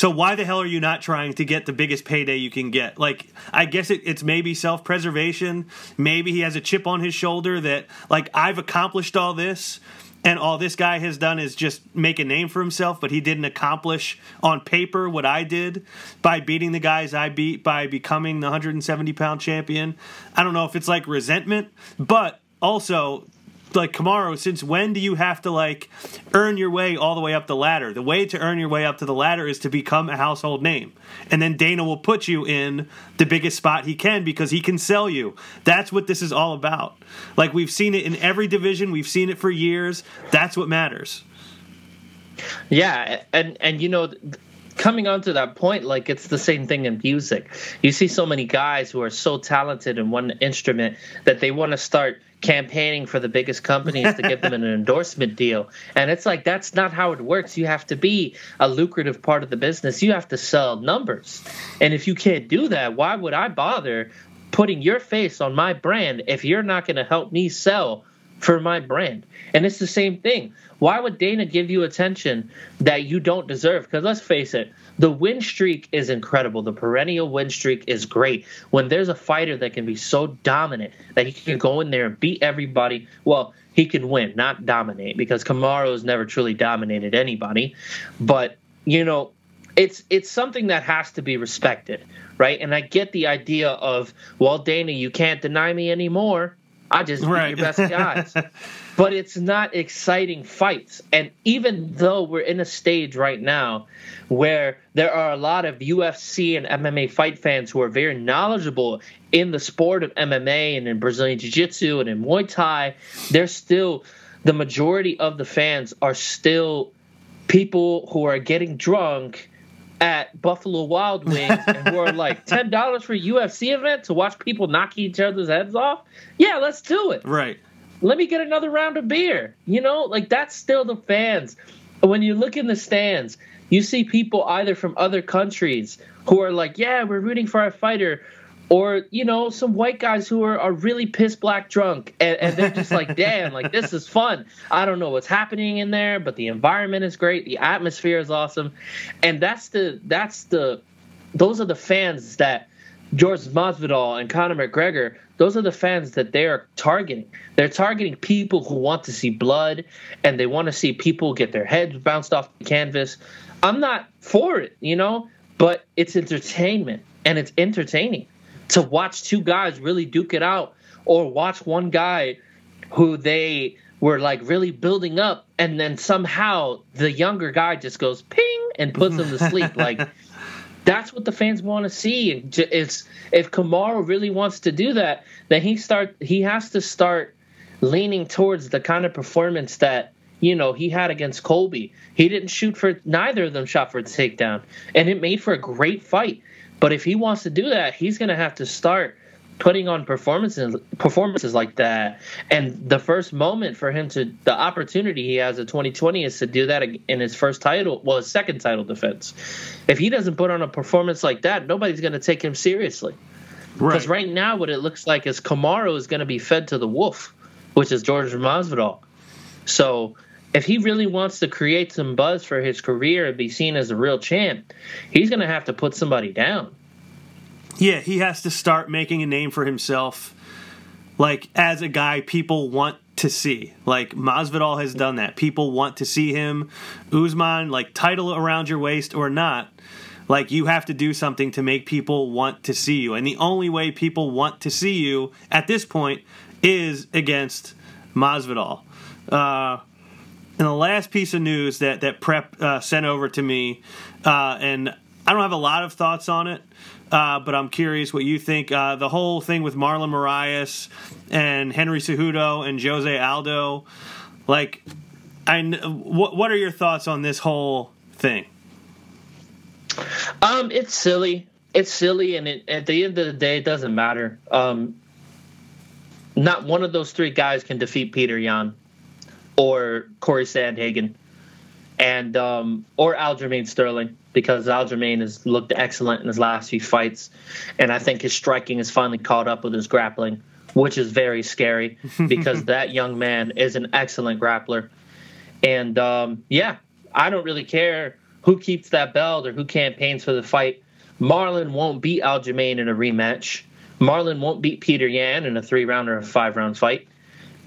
so why the hell are you not trying to get the biggest payday you can get? Like, I guess it, it's maybe self preservation. Maybe he has a chip on his shoulder that, like, I've accomplished all this, and all this guy has done is just make a name for himself, but he didn't accomplish on paper what I did by beating the guys I beat by becoming the 170 pound champion. I don't know if it's like resentment, but also like Kamaru, since when do you have to like earn your way all the way up the ladder? The way to earn your way up to the ladder is to become a household name. And then Dana will put you in the biggest spot he can because he can sell you. That's what this is all about. Like we've seen it in every division, we've seen it for years. That's what matters. Yeah, and and you know coming on to that point, like it's the same thing in music. You see so many guys who are so talented in one instrument that they want to start campaigning for the biggest companies to give them an endorsement deal. And it's like that's not how it works. You have to be a lucrative part of the business. You have to sell numbers. And if you can't do that, why would I bother putting your face on my brand if you're not going to help me sell for my brand. And it's the same thing. Why would Dana give you attention that you don't deserve? Because let's face it, the win streak is incredible. The perennial win streak is great. When there's a fighter that can be so dominant that he can go in there and beat everybody, well, he can win, not dominate, because Kamaru has never truly dominated anybody. But, you know, it's it's something that has to be respected, right? And I get the idea of, well, Dana, you can't deny me anymore. I just right. your best guys. but it's not exciting fights. And even though we're in a stage right now where there are a lot of UFC and MMA fight fans who are very knowledgeable in the sport of MMA and in Brazilian Jiu Jitsu and in Muay Thai, there's still the majority of the fans are still people who are getting drunk at Buffalo Wild Wings and who are like ten dollars for a UFC event to watch people knock each other's heads off. Yeah, let's do it. Right. Let me get another round of beer. You know, like that's still the fans. When you look in the stands, you see people either from other countries who are like, "Yeah, we're rooting for our fighter," or you know some white guys who are, are really piss black drunk and, and they're just like damn like this is fun i don't know what's happening in there but the environment is great the atmosphere is awesome and that's the that's the those are the fans that George Masvidal and Conor McGregor, those are the fans that they are targeting. They're targeting people who want to see blood and they want to see people get their heads bounced off the canvas. I'm not for it, you know, but it's entertainment and it's entertaining to watch two guys really duke it out or watch one guy who they were like really building up and then somehow the younger guy just goes ping and puts him to sleep. Like that's what the fans want to see it's if Kamaru really wants to do that then he start he has to start leaning towards the kind of performance that you know he had against Colby. He didn't shoot for neither of them shot for the takedown and it made for a great fight but if he wants to do that, he's going to have to start putting on performances performances like that. And the first moment for him to the opportunity he has at 2020 is to do that in his first title, well, his second title defense. If he doesn't put on a performance like that, nobody's going to take him seriously. Because right. right now, what it looks like is Kamaru is going to be fed to the wolf, which is George Masvidal. So if he really wants to create some buzz for his career and be seen as a real champ, he's going to have to put somebody down. Yeah, he has to start making a name for himself, like as a guy people want to see. Like Masvidal has done that. People want to see him. Usman, like title around your waist or not, like you have to do something to make people want to see you. And the only way people want to see you at this point is against Masvidal. Uh, and the last piece of news that that Prep uh, sent over to me, uh, and I don't have a lot of thoughts on it, uh, but I'm curious what you think. Uh, the whole thing with Marlon Moraes and Henry Cejudo and Jose Aldo, like, I what what are your thoughts on this whole thing? Um, it's silly. It's silly, and it, at the end of the day, it doesn't matter. Um, not one of those three guys can defeat Petr Yan or Corey Sandhagen, and um, or Aljamain Sterling because Aljamain has looked excellent in his last few fights, and I think his striking has finally caught up with his grappling, which is very scary because that young man is an excellent grappler, and um, yeah, I don't really care who keeps that belt or who campaigns for the fight. Marlon won't beat Aljamain in a rematch. Marlon won't beat Petr Yan in a three round or a five round fight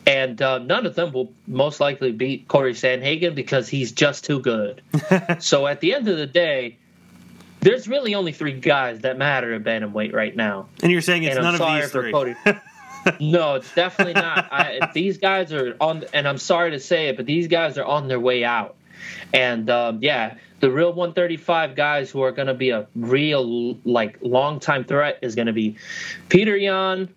and uh, none of them will most likely beat Corey Sandhagen because he's just too good. so at the end of the day, there's really only three guys that matter at bantamweight right now. And you're saying it's and none of these three. Cody. no, it's definitely not. I, these guys are on, and I'm sorry to say it, but these guys are on their way out. And um, yeah, the real 135 guys who are going to be a real like long time threat is going to be Petr Yan,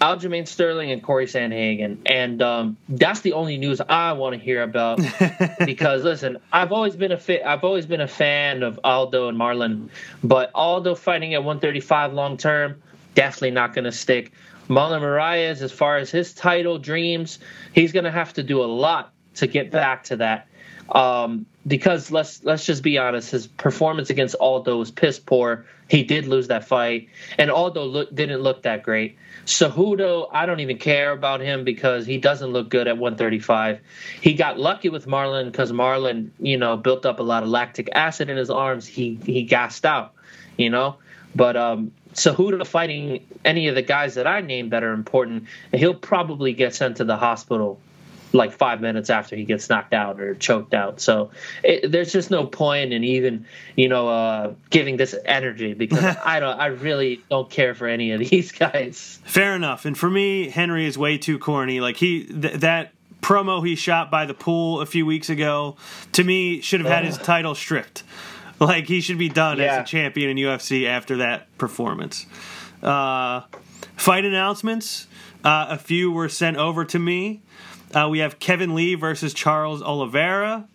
Aljamain Sterling and Corey Sandhagen, and um, that's the only news I want to hear about. because listen, I've always been a fit. I've always been a fan of Aldo and Marlon, but Aldo fighting at 135 long term, definitely not going to stick. Marlon Moraes, as far as his title dreams, he's going to have to do a lot to get back to that. Um, because let's let's just be honest, his performance against Aldo was piss poor. He did lose that fight, and Aldo look, didn't look that great. Cejudo, I don't even care about him because he doesn't look good at 135. He got lucky with Marlon because Marlon, you know, built up a lot of lactic acid in his arms. He he gassed out, you know. But um, Cejudo fighting any of the guys that I named that are important, he'll probably get sent to the hospital like five minutes after he gets knocked out or choked out. So it, there's just no point in even you know uh, giving this energy because I don't I really don't care for any of these guys. Fair enough. And for me, Henry is way too corny. Like he th- that promo he shot by the pool a few weeks ago to me should have had his title stripped. Like he should be done yeah. as a champion in UFC after that performance. Uh, fight announcements. Uh, a few were sent over to me. Uh, we have Kevin Lee versus Charles Oliveira.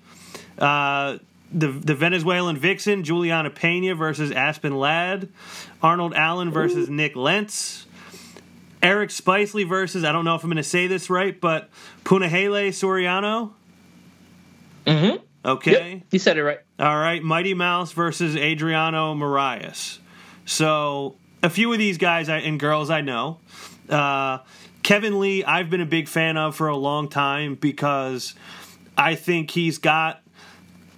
Uh, the, the Venezuelan vixen Juliana Pena versus Aspen Ladd. Arnold Allen versus Ooh. Nik Lentz. Eric Spicely versus, I don't know if I'm going to say this right, but Punahele Soriano. Mm hmm. Okay. Yep, you said it right. All right. Mighty Mouse versus Adriano Moraes. So a few of these guys I, and girls I know. Uh, Kevin Lee, I've been a big fan of for a long time because I think he's got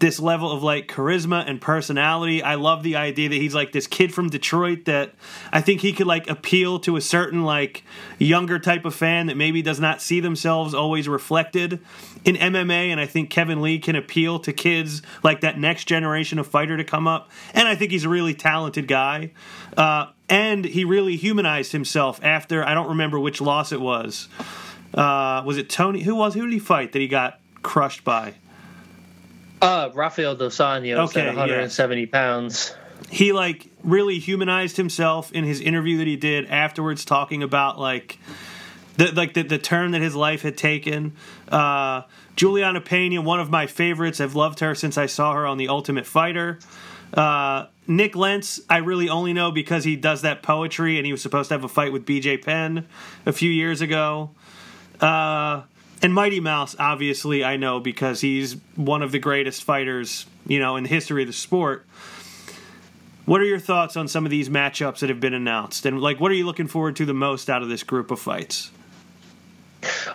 this level of like charisma and personality. I love the idea that he's like this kid from Detroit that I think he could like appeal to a certain like younger type of fan that maybe does not see themselves always reflected in MMA and I think Kevin Lee can appeal to kids like that next generation of fighter to come up and I think he's a really talented guy. Uh, and he really humanized himself after I don't remember which loss it was. Uh, was it Tony? Who was? Who did he fight that he got crushed by? Uh, Rafael dos Anjos okay, at 170 yeah. pounds. He like really humanized himself in his interview that he did afterwards, talking about like the like the, the turn that his life had taken. Uh, Juliana Pena, one of my favorites. I've loved her since I saw her on The Ultimate Fighter. Uh, Nik Lentz, I really only know because he does that poetry, and he was supposed to have a fight with BJ Penn a few years ago. Uh, and Mighty Mouse, obviously, I know because he's one of the greatest fighters, you know, in the history of the sport. What are your thoughts on some of these matchups that have been announced, and like, what are you looking forward to the most out of this group of fights?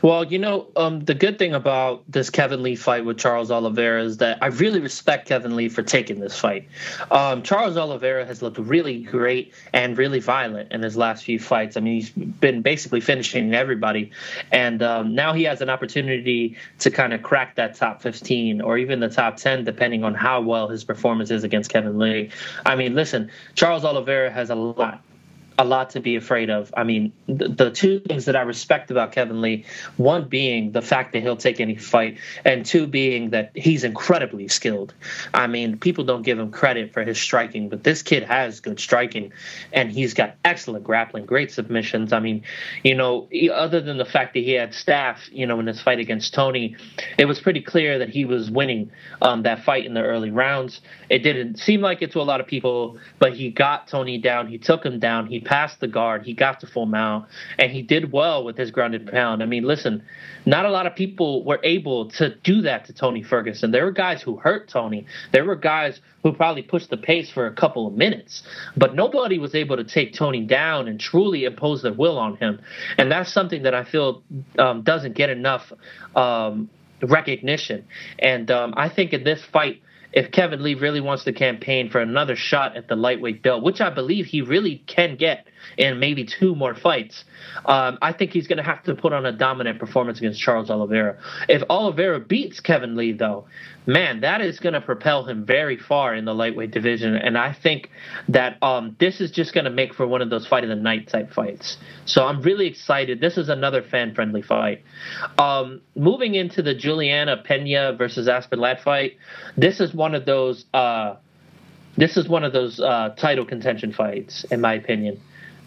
Well, you know, um, the good thing about this Kevin Lee fight with Charles Oliveira is that I really respect Kevin Lee for taking this fight. Um, Charles Oliveira has looked really great and really violent in his last few fights. I mean, he's been basically finishing everybody, and um, now he has an opportunity to kind of crack that top 15 or even the top 10, depending on how well his performance is against Kevin Lee. I mean, listen, Charles Oliveira has a lot a lot to be afraid of. I mean, the, the, two things that I respect about Kevin Lee, one being the fact that he'll take any fight, and two being that he's incredibly skilled. I mean, people don't give him credit for his striking, but this kid has good striking, and he's got excellent grappling, great submissions. I mean, you know, other than the fact that he had staph, you know, in his fight against Tony, it was pretty clear that he was winning um, that fight in the early rounds. It didn't seem like it to a lot of people, but he got Tony down. He took him down. He passed the guard. He got to full mount, and he did well with his grounded pound. I mean, listen, not a lot of people were able to do that to Tony Ferguson. There were guys who hurt Tony. There were guys who probably pushed the pace for a couple of minutes, but nobody was able to take Tony down and truly impose their will on him. And that's something that I feel um, doesn't get enough um, recognition. And um, I think in this fight if Kevin Lee really wants to campaign for another shot at the lightweight belt, which I believe he really can get in maybe two more fights, um, I think he's going to have to put on a dominant performance against Charles Oliveira. If Oliveira beats Kevin Lee, though, man, that is going to propel him very far in the lightweight division. And I think that um, this is just going to make for one of those fight of the night type fights. So I'm really excited. This is another fan friendly fight. Um, moving into the Juliana Pena versus Aspen Ladd fight, this is one of those. Uh, this is one of those uh, title contention fights, in my opinion.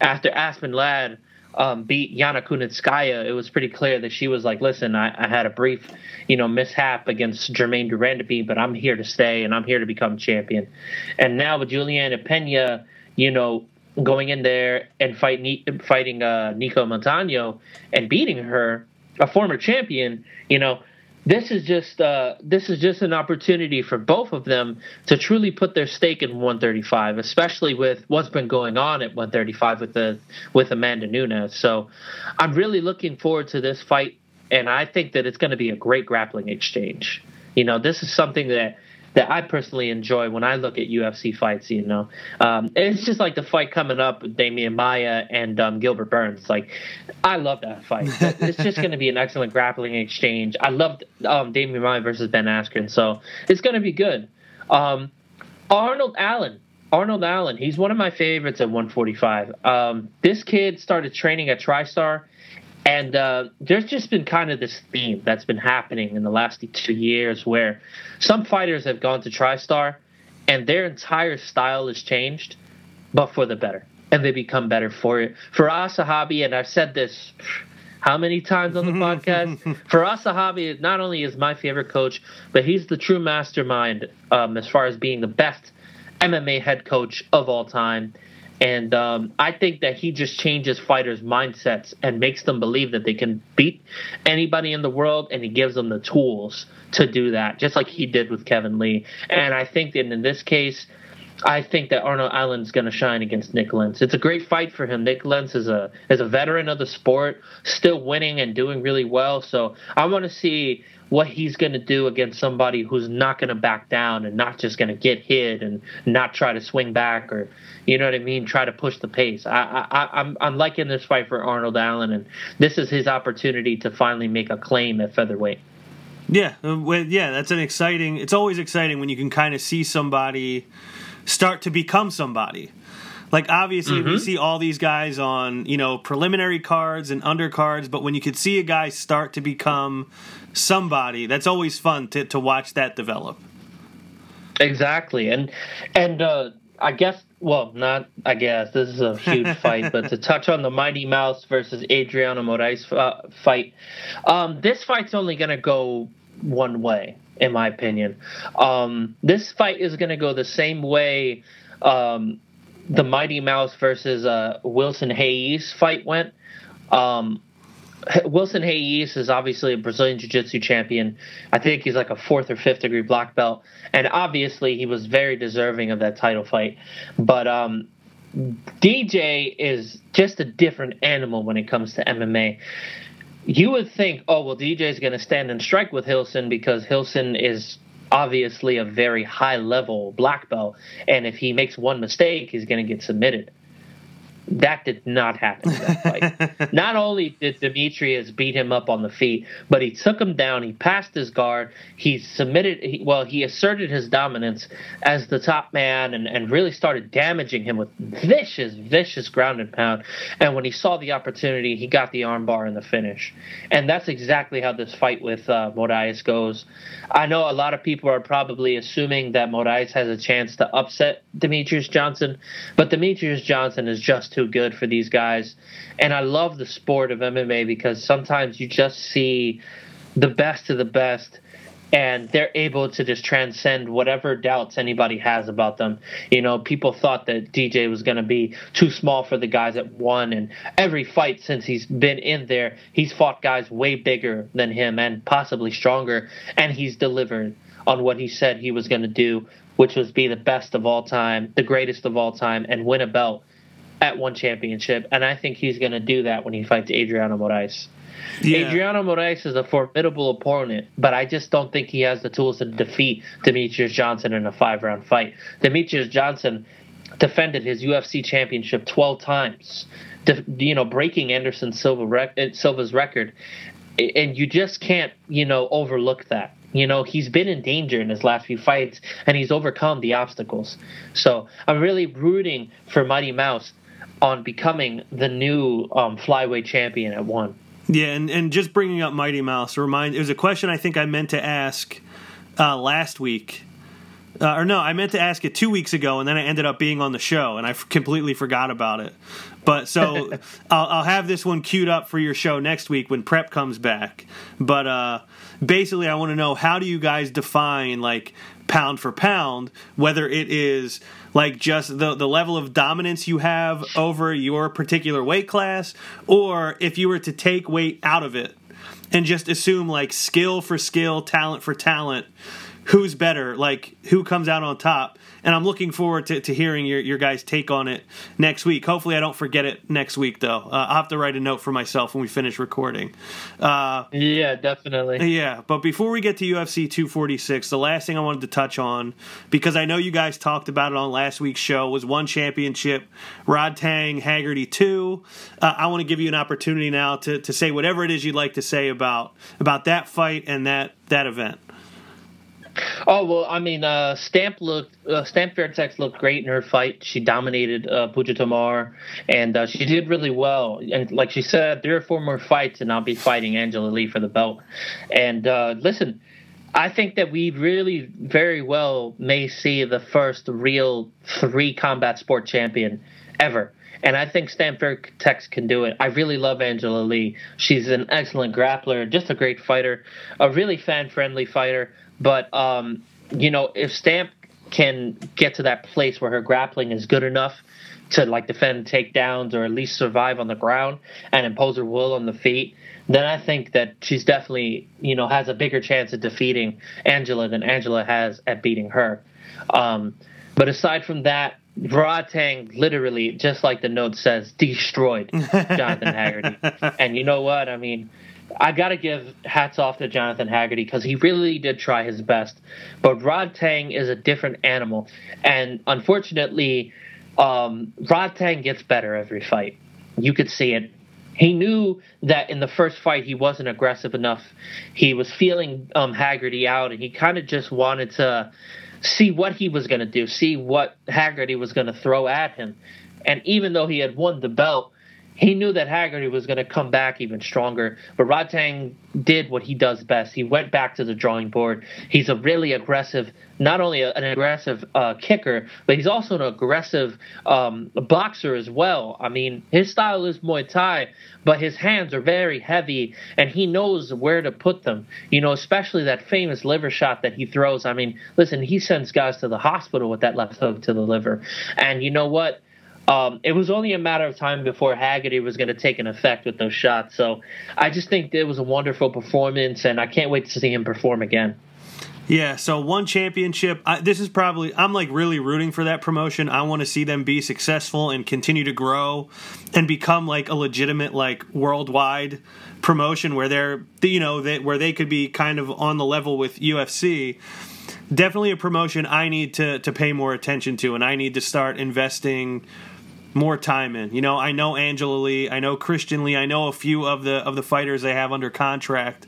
After Aspen Ladd um, beat Yana Kunitskaya, it was pretty clear that she was like, "Listen, I, I had a brief, you know, mishap against Germaine de Randamie, but I'm here to stay and I'm here to become champion." And now with Juliana Pena, you know, going in there and fight, fighting uh, Nicco Montaño and beating her, a former champion, you know, this is just uh, this is just an opportunity for both of them to truly put their stake in 135, especially with what's been going on at 135 with the with Amanda Nunes. So I'm really looking forward to this fight, and I think that it's going to be a great grappling exchange. You know, this is something that that I personally enjoy when I look at UFC fights. You know, um, it's just like the fight coming up with Demian Maia and um, Gilbert Burns. Like, I love that fight. it's just going to be an excellent grappling exchange. I loved um, Demian Maia versus Ben Askren, so it's going to be good. Um, Arnold Allen. Arnold Allen, he's one of my favorites at 145. Um, this kid started training at TriStar and uh, there's just been kind of this theme that's been happening in the last two years where some fighters have gone to TriStar and their entire style has changed, but for the better. And they become better for it. Firas Zahabi, and I've said this how many times on the podcast? Firas Zahabi, not only is my favorite coach, but he's the true mastermind um, as far as being the best MMA head coach of all time. And um, I think that he just changes fighters' mindsets and makes them believe that they can beat anybody in the world, and he gives them the tools to do that, just like he did with Kevin Lee. And I think that in this case, I think that Arnold Allen's going to shine against Nik Lentz. It's a great fight for him. Nik Lentz is a is a veteran of the sport, still winning and doing really well. So I want to see what he's going to do against somebody who's not going to back down and not just going to get hit and not try to swing back or you know what I mean, try to push the pace. I, I I'm I'm liking this fight for Arnold Allen, and this is his opportunity to finally make a claim at featherweight. Yeah, uh, yeah, that's an exciting. It's always exciting when you can kind of see somebody start to become somebody. Like obviously mm-hmm. we see all these guys on, you know, preliminary cards and undercards, but when you could see a guy start to become somebody, that's always fun to, to watch that develop. Exactly. And and uh I guess well, not I guess this is a huge fight, but to touch on the Mighty Mouse versus Adriano Moraes uh, fight, um, this fight's only going to go one way, in my opinion. Um, this fight is going to go the same way um, the Mighty Mouse versus uh, Wilson Reis fight went. Um, Wilson Reis is obviously a Brazilian Jiu Jitsu champion. I think he's like a fourth or fifth degree black belt, and obviously he was very deserving of that title fight. But um, DJ is just a different animal when it comes to MMA. You would think, oh well, DJ is going to stand and strike with Hilson because Hilson is obviously a very high level black belt, and if he makes one mistake, he's going to get submitted. That did not happen in that fight. not only did Demetrious beat him up on the feet, but he took him down. He passed his guard. He submitted, he, well, he asserted his dominance as the top man and, and really started damaging him with vicious, vicious ground and pound. And when he saw the opportunity, he got the armbar in the finish. And that's exactly how this fight with uh, Moraes goes. I know a lot of people are probably assuming that Moraes has a chance to upset Demetrious Johnson, but Demetrious Johnson is just too good for these guys. And I love the sport of MMA because sometimes you just see the best of the best and they're able to just transcend whatever doubts anybody has about them. You know, people thought that DJ was going to be too small for the guys at one, and every fight since he's been in there, he's fought guys way bigger than him and possibly stronger, and he's delivered on what he said he was going to do, which was be the best of all time, the greatest of all time, and win a belt at one championship, and I think he's going to do that when he fights Adriano Moraes. Yeah. Adriano Moraes is a formidable opponent, but I just don't think he has the tools to defeat Demetrious Johnson in a five round fight. Demetrious Johnson defended his UFC championship 12 times, you know, breaking Anderson Silva rec- eh, Silva's record. And you just can't, you know, overlook that. You know, he's been in danger in his last few fights and he's overcome the obstacles. So I'm really rooting for Mighty Mouse on becoming the new um, flyweight champion at one. Yeah, and, and just bringing up Mighty Mouse remind it was a question I think I meant to ask uh, last week. Uh, or no, I meant to ask it two weeks ago, and then I ended up being on the show, and I f- completely forgot about it. But so I'll, I'll, have this one queued up for your show next week when prep comes back. But uh, basically, I want to know how do you guys define like pound for pound, whether it is like just the the level of dominance you have over your particular weight class, or if you were to take weight out of it and just assume like skill for skill, talent for talent, who's better, like who comes out on top and I'm looking forward to, to hearing your, your guys' take on it next week. Hopefully, I don't forget it next week, though. Uh, I'll have to write a note for myself when we finish recording. Uh, yeah, definitely. Yeah, but before we get to UFC 246, the last thing I wanted to touch on, because I know you guys talked about it on last week's show, was one championship, Rodtang, Haggerty 2. Uh, I want to give you an opportunity now to, to say whatever it is you'd like to say about about that fight and that that event. Oh well, I mean, uh, Stamp looked uh, Stamp Fairtex looked great in her fight. She dominated uh, Puja Tomar, and uh, she did really well. And like she said, there are four more fights, and I'll be fighting Angela Lee for the belt. And uh, listen, I think that we really very well may see the first real three combat sport champion ever. And I think Stamp Fairtex can do it. I really love Angela Lee. She's an excellent grappler, just a great fighter, a really fan friendly fighter. But um, you know, if Stamp can get to that place where her grappling is good enough to like defend takedowns or at least survive on the ground and impose her will on the feet, then I think that she's definitely you know has a bigger chance of defeating Angela than Angela has at beating her. Um, but aside from that, Rodtang literally, just like the note says, destroyed Jonathan Haggerty. and you know what? I mean, I got to give hats off to Jonathan Haggerty because he really did try his best. But Rodtang is a different animal. And unfortunately, um, Rodtang gets better every fight. You could see it. He knew that in the first fight he wasn't aggressive enough. He was feeling um, Haggerty out, and he kind of just wanted to see what he was going to do, see what Haggerty was going to throw at him. And even though he had won the belt, he knew that Haggerty was going to come back even stronger. But Rodtang did what he does best. He went back to the drawing board. He's a really aggressive, not only an aggressive uh, kicker, but he's also an aggressive um, boxer as well. I mean, his style is Muay Thai, but his hands are very heavy, and he knows where to put them. You know, especially that famous liver shot that he throws. I mean, listen, he sends guys to the hospital with that left hook to the liver. And you know what? Um, it was only a matter of time before Haggerty was going to take an effect with those shots. So I just think it was a wonderful performance, and I can't wait to see him perform again. Yeah, so one championship. I, this is probably I'm like really rooting for that promotion. I want to see them be successful and continue to grow and become like a legitimate like worldwide promotion where they're you know that where they could be kind of on the level with UFC. Definitely a promotion I need to to pay more attention to and I need to start investing more time in. You know, I know Angela Lee, I know Christian Lee, I know a few of the of the fighters they have under contract,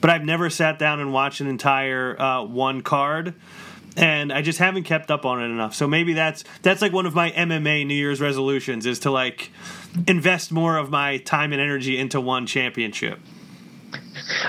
but I've never sat down and watched an entire uh, one card. And I just haven't kept up on it enough. So maybe that's that's like one of my MMA New Year's resolutions is to like invest more of my time and energy into one championship.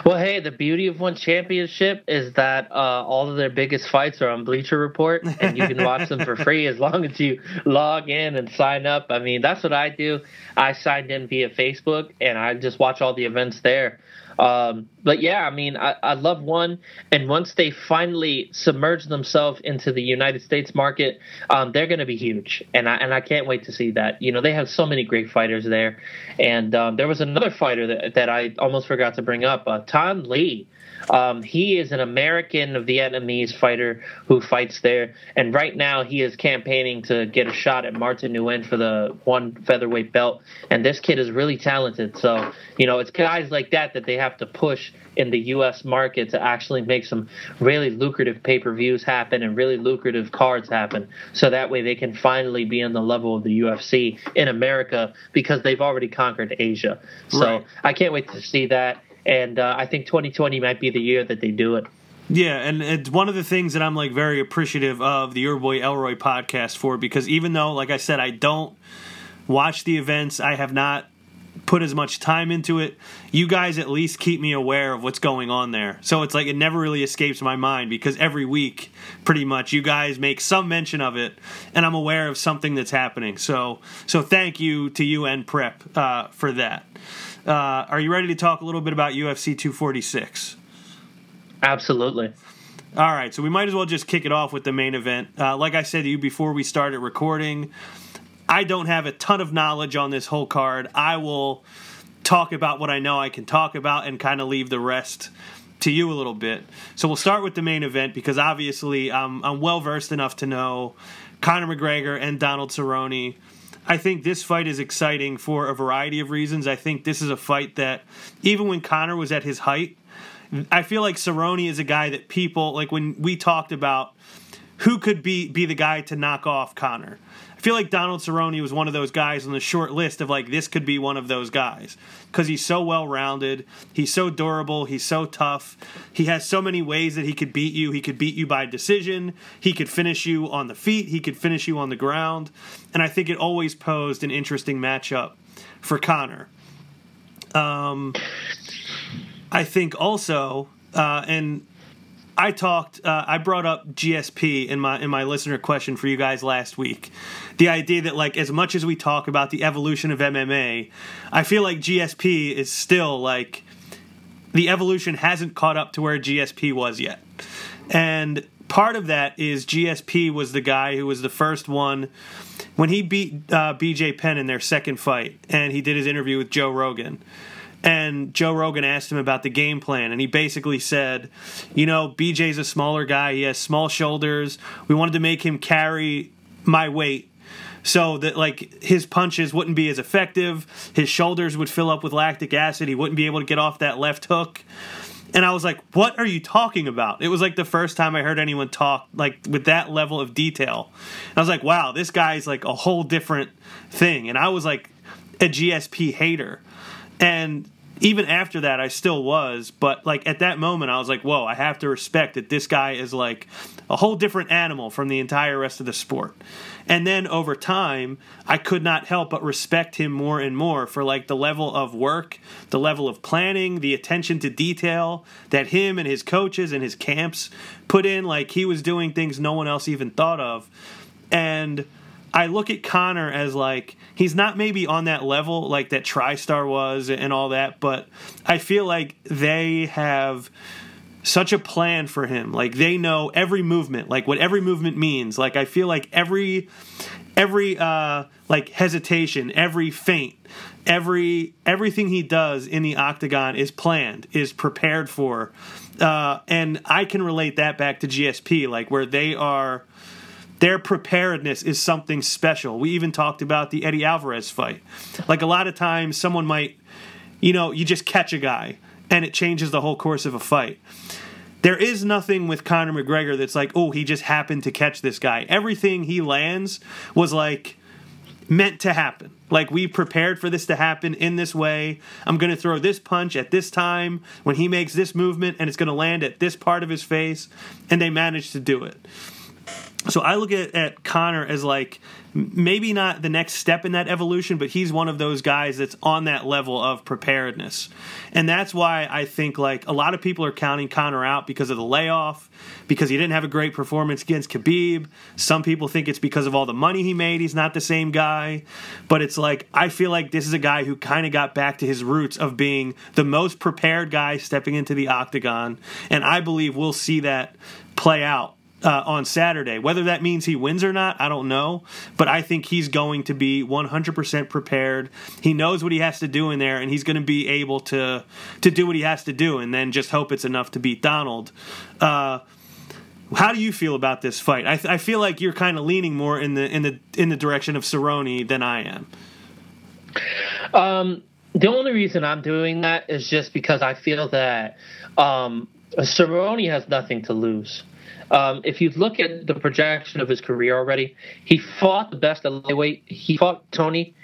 Well, hey, the beauty of one championship is that uh, all of their biggest fights are on Bleacher Report, and you can watch them for free as long as you log in and sign up. I mean, that's what I do. I signed in via Facebook, and I just watch all the events there. Um, but yeah, I mean, I, I love one, and once they finally submerge themselves into the United States market, um, they're going to be huge, and I and I can't wait to see that. You know, they have so many great fighters there, and um, there was another fighter that that I almost forgot to bring up, uh, Thanh Le. Um, he is an American Vietnamese fighter who fights there, and right now he is campaigning to get a shot at Martin Nguyen for the one featherweight belt. And this kid is really talented. So you know, it's guys like that that they have to push in the U.S. market to actually make some really lucrative pay-per-views happen and really lucrative cards happen. So that way they can finally be on the level of the UFC in America because they've already conquered Asia. So right. I can't wait to see that and uh, I think 2020 might be the year that they do it. Yeah, and it's one of the things that I'm like very appreciative of the Your Boy Elroy podcast for because even though, like I said, I don't watch the events, I have not put as much time into it. You guys at least keep me aware of what's going on there. So it's like it never really escapes my mind because every week, pretty much, you guys make some mention of it, and I'm aware of something that's happening. So, so thank you to you and Prep uh, for that. Uh, are you ready to talk a little bit about UFC 246? Absolutely. All right, so we might as well just kick it off with the main event. Uh, like I said to you before we started recording, I don't have a ton of knowledge on this whole card. I will talk about what I know I can talk about and kind of leave the rest to you a little bit. So we'll start with the main event because obviously I'm, I'm well versed enough to know Conor McGregor and Donald Cerrone. I think this fight is exciting for a variety of reasons. I think this is a fight that, even when Conor was at his height, I feel like Cerrone is a guy that people like when we talked about who could be be the guy to knock off Conor. I feel like Donald Cerrone was one of those guys on the short list of like this could be one of those guys because he's so well rounded, he's so durable, he's so tough, he has so many ways that he could beat you. He could beat you by decision, he could finish you on the feet, he could finish you on the ground, and I think it always posed an interesting matchup for Conor. Um, I think also, uh, and I talked, uh, I brought up GSP in my in my listener question for you guys last week. The idea that like as much as we talk about the evolution of MMA, I feel like GSP is still like the evolution hasn't caught up to where GSP was yet, and part of that is GSP was the guy who was the first one when he beat uh, BJ Penn in their second fight, and he did his interview with Joe Rogan and Joe Rogan asked him about the game plan, and he basically said, You know, BJ's a smaller guy. He has small shoulders. We wanted to make him carry my weight so that like his punches wouldn't be as effective. His shoulders would fill up with lactic acid. He wouldn't be able to get off that left hook. And I was like, "What are you talking about?" It was like the first time I heard anyone talk like with that level of detail. And I was like, "Wow, this guy's like a whole different thing." And I was like a GSP hater. And even after that I still was, but like at that moment I was like, whoa, I have to respect that this guy is like a whole different animal from the entire rest of the sport. And then over time, I could not help but respect him more and more for like the level of work, the level of planning, the attention to detail that him and his coaches and his camps put in. Like he was doing things no one else even thought of. And I look at Conor as like he's not maybe on that level like that TriStar was and all that, but I feel like they have such a plan for him. Like they know every movement, like what every movement means. Like I feel like every every uh like hesitation, every feint, every everything he does in the octagon is planned, is prepared for. Uh and I can relate that back to GSP like where they are their preparedness is something special. We even talked about the Eddie Alvarez fight. Like a lot of times, someone might, you know, you just catch a guy and it changes the whole course of a fight. There is nothing with Conor McGregor that's like, oh, he just happened to catch this guy. Everything he lands was like meant to happen. Like we prepared for this to happen in this way. I'm going to throw this punch at this time when he makes this movement and it's going to land at this part of his face and they managed to do it. So I look at, at Conor as like maybe not the next step in that evolution, but he's one of those guys that's on that level of preparedness. And that's why I think like a lot of people are counting Conor out because of the layoff, because he didn't have a great performance against Khabib. Some people think it's because of all the money he made. He's not the same guy. But it's like I feel like this is a guy who kind of got back to his roots of being the most prepared guy stepping into the octagon. And I believe we'll see that play out uh, on Saturday. Whether that means he wins or not, I don't know. But I think he's going to be 100% prepared. He knows what he has to do in there, and he's going to be able to to do what he has to do, and then just hope it's enough to beat Donald. Uh, how do you feel about this fight? I, th- I feel like you're kind of leaning more in the in the in the direction of Cerrone than I am. Um, the only reason I'm doing that is just because I feel that um, Cerrone has nothing to lose. Um, if you look at the projection of his career already, he fought the best at lightweight. He fought Tony.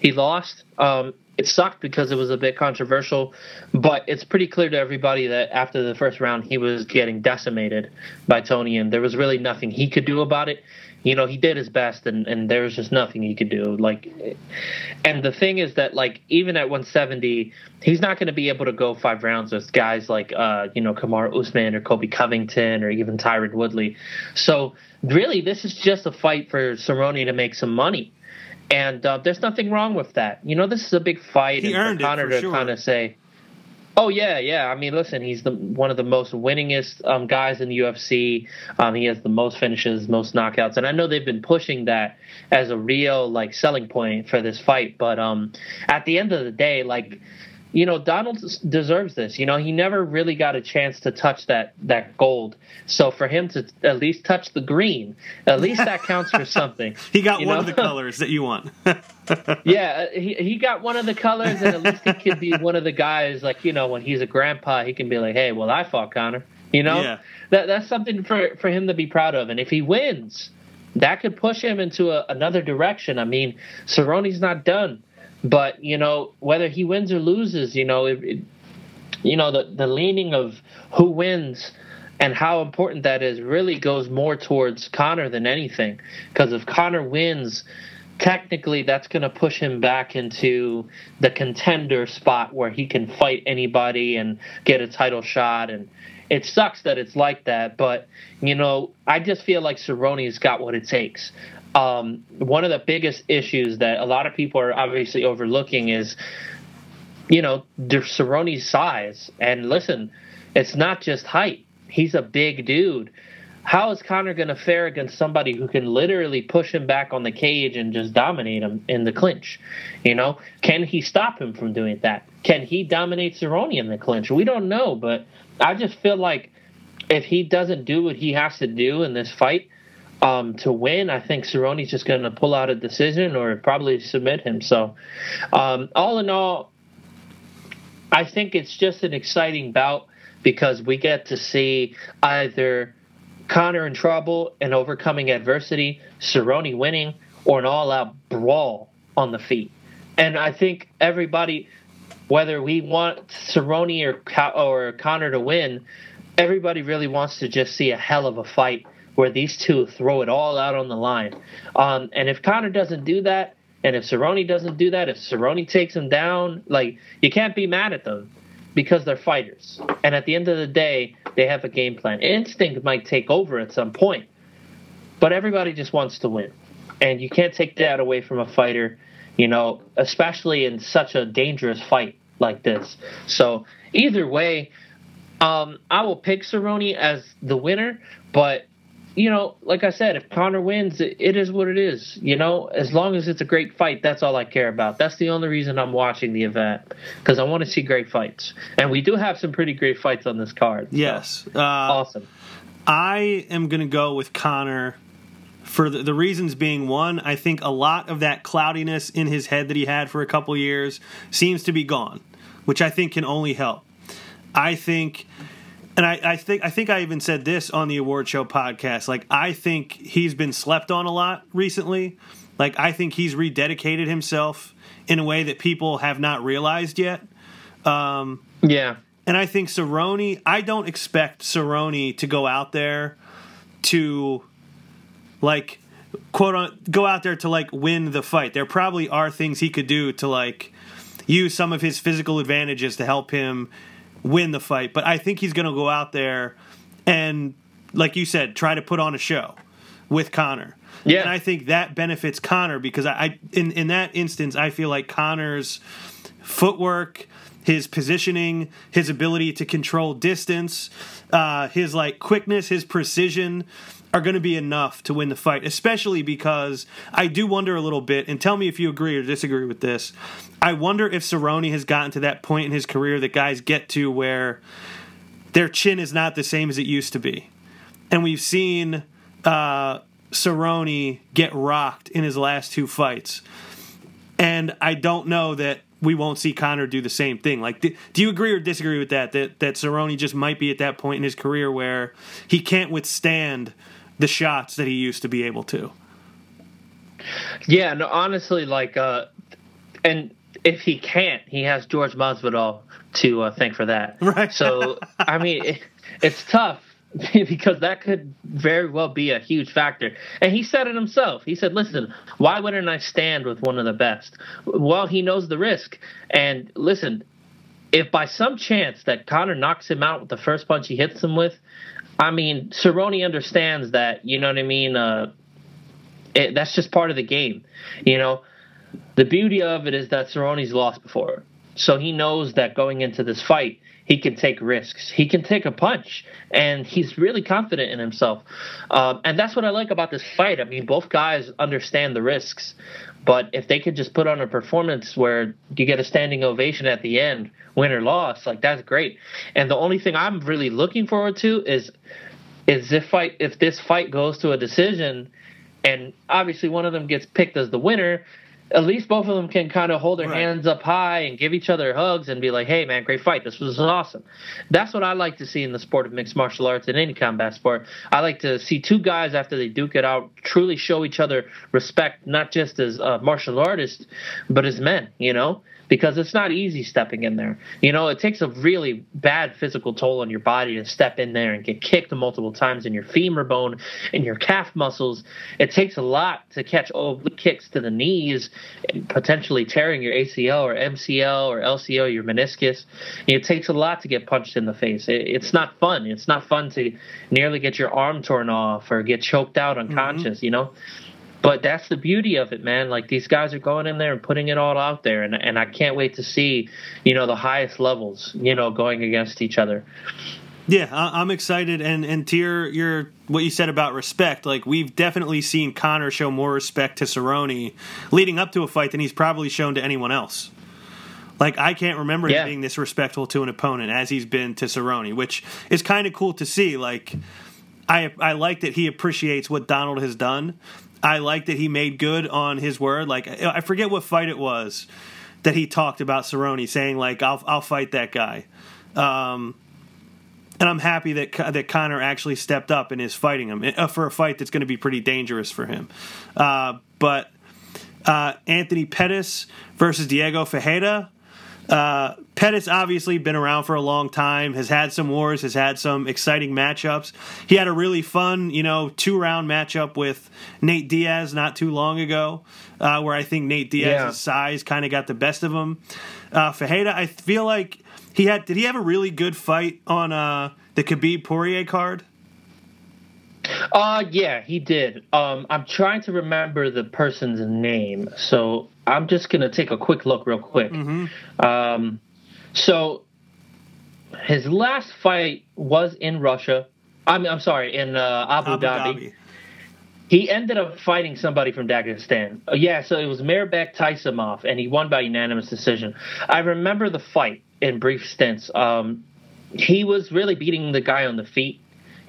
He lost. Um, it sucked because it was a bit controversial, but it's pretty clear to everybody that after the first round, he was getting decimated by Tony, and there was really nothing he could do about it you know he did his best and and there was just nothing he could do. Like and the thing is that like even at 170 he's not going to be able to go five rounds with guys like uh you know Kamaru Usman or Colby Covington or even Tyron Woodley. So really this is just a fight for Cerrone to make some money. And uh, there's nothing wrong with that. You know this is a big fight he and earned for for to sure. kind of say Oh yeah, yeah. I mean, listen, he's the one of the most winningest um, guys in the UFC. Um, he has the most finishes, most knockouts, and I know they've been pushing that as a real like selling point for this fight. But um, at the end of the day, like you know, Donald deserves this. You know, he never really got a chance to touch that that gold. So for him to at least touch the green, at least that counts for something. he got one know? of the colors that you want. yeah, uh, he he got one of the colors, and at least he could be one of the guys. Like you know, when he's a grandpa, he can be like, "Hey, well, I fought Conor." You know, yeah. that that's something for for him to be proud of. And if he wins, that could push him into a, another direction. I mean, Cerrone's not done but you know, whether he wins or loses, you know, it, it, you know the the leaning of who wins and how important that is really goes more towards Conor than anything. Because if Conor wins, technically that's going to push him back into the contender spot where he can fight anybody and get a title shot and it sucks that it's like that but you know i just feel like cerrone's got what it takes um, one of the biggest issues that a lot of people are obviously overlooking is, you know, Cerrone's size. And listen, it's not just height. He's a big dude. How is Conor going to fare against somebody who can literally push him back on the cage and just dominate him in the clinch? You know, can he stop him from doing that? Can he dominate Cerrone in the clinch? We don't know, but I just feel like if he doesn't do what he has to do in this fight, um, to win, I think Cerrone's just going to pull out a decision or probably submit him. So, um, all in all, I think it's just an exciting bout because we get to see either Conor in trouble and overcoming adversity, Cerrone winning, or an all-out brawl on the feet. And I think everybody, whether we want Cerrone or or Conor to win, everybody really wants to just see a hell of a fight where these two throw it all out on the line. Um, and if Conor doesn't do that, and if Cerrone doesn't do that, if Cerrone takes him down, like you can't be mad at them because they're fighters. And at the end of the day, they have a game plan. Instinct might take over at some point, but everybody just wants to win. And you can't take that away from a fighter, you know, especially in such a dangerous fight like this. So either way, um, I will pick Cerrone as the winner, but you know, like I said, if Conor wins, it is what it is. You know, as long as it's a great fight, that's all I care about. That's the only reason I'm watching the event because I want to see great fights, and we do have some pretty great fights on this card. So. Yes, uh, awesome. I am going to go with Conor for the, the, reasons being one, I think a lot of that cloudiness in his head that he had for a couple years seems to be gone, which I think can only help. I think and I, I, think I think I even said this on the award show podcast. Like I think he's been slept on a lot recently. Like I think he's rededicated himself in a way that people have not realized yet. Um, yeah. And I think Cerrone. I don't expect Cerrone to go out there to like quote on go out there to like win the fight. There probably are things he could do to like use some of his physical advantages to help him win the fight, but I think he's going to go out there and, like you said, try to put on a show with Conor. Yeah, and I think that benefits Conor because I, I in in that instance, I feel like Conor's footwork, his positioning, his ability to control distance, uh, his like quickness, his precision are going to be enough to win the fight, especially because I do wonder a little bit, and tell me if you agree or disagree with this. I wonder if Cerrone has gotten to that point in his career that guys get to where their chin is not the same as it used to be. And we've seen uh, Cerrone get rocked in his last two fights. And I don't know that we won't see Conor do the same thing. Like, do, you agree or disagree with that? That that Cerrone just might be at that point in his career where he can't withstand the shots that he used to be able to. Yeah, no, honestly, like, uh, and if he can't, he has George Masvidal to uh, thank for that. Right. So, I mean, it, it's tough because that could very well be a huge factor. And he said it himself. He said, "Listen, why wouldn't I stand with one of the best?" Well, he knows the risk. And listen, if by some chance that Conor knocks him out with the first punch he hits him with, I mean, Cerrone understands that. You know what I mean? Uh, it, that's just part of the game. You know, the beauty of it is that Cerrone's lost before. So he knows that going into this fight, he can take risks. He can take a punch, and he's really confident in himself. Um, and that's what I like about this fight. I mean, both guys understand the risks, but if they could just put on a performance where you get a standing ovation at the end, win or loss, like that's great. And the only thing I'm really looking forward to is is if fight if this fight goes to a decision, and obviously one of them gets picked as the winner at least both of them can kind of hold their right. hands up high and give each other hugs and be like, "Hey, man, great fight! This was awesome." That's what I like to see in the sport of mixed martial arts and any combat sport. I like to see two guys after they duke it out truly show each other respect, not just as uh, martial artists, but as men. You know, because it's not easy stepping in there. You know, it takes a really bad physical toll on your body to step in there and get kicked multiple times in your femur bone and your calf muscles. It takes a lot to catch oblique kicks to the knees, potentially tearing your ACL or MCL or LCL, your meniscus. It takes a lot to get punched in the face. it's not fun. It's not fun to nearly get your arm torn off or get choked out mm-hmm. unconscious, mm-hmm. you know? But that's the beauty of it, man. Like these guys are going in there and putting it all out there, and and I can't wait to see, you know, the highest levels, you know, going against each other. Yeah, I'm excited, and and to your your what you said about respect, like we've definitely seen Conor show more respect to Cerrone leading up to a fight than he's probably shown to anyone else. Like I can't remember yeah. him being this respectful to an opponent as he's been to Cerrone, which is kind of cool to see. Like I I like that he appreciates what Donald has done, I like that he made good on his word. Like I forget what fight it was that he talked about Cerrone saying like I'll I'll fight that guy. Um, and I'm happy that that Conor actually stepped up and is fighting him uh, for a fight that's going to be pretty dangerous for him. Uh, but uh, Anthony Pettis versus Diego Ferreira. Uh, Pettis obviously been around for a long time, has had some wars, has had some exciting matchups. He had a really fun, you know, two round matchup with Nate Diaz not too long ago, uh, where I think Nate Diaz's yeah. size kind of got the best of him. Uh, Ferreira, I feel like he had. Did he have a really good fight on uh, the Khabib Poirier card? Uh yeah, he did. Um I'm trying to remember the person's name. So I'm just gonna take a quick look real quick. Mm-hmm. Um so his last fight was in Russia. I'm I'm sorry, in uh, Abu, Abu Dhabi. Dhabi. He ended up fighting somebody from Dagestan. Uh, yeah, so it was Mairbek Taisumov, and he won by unanimous decision. I remember the fight in brief stints. Um, he was really beating the guy on the feet.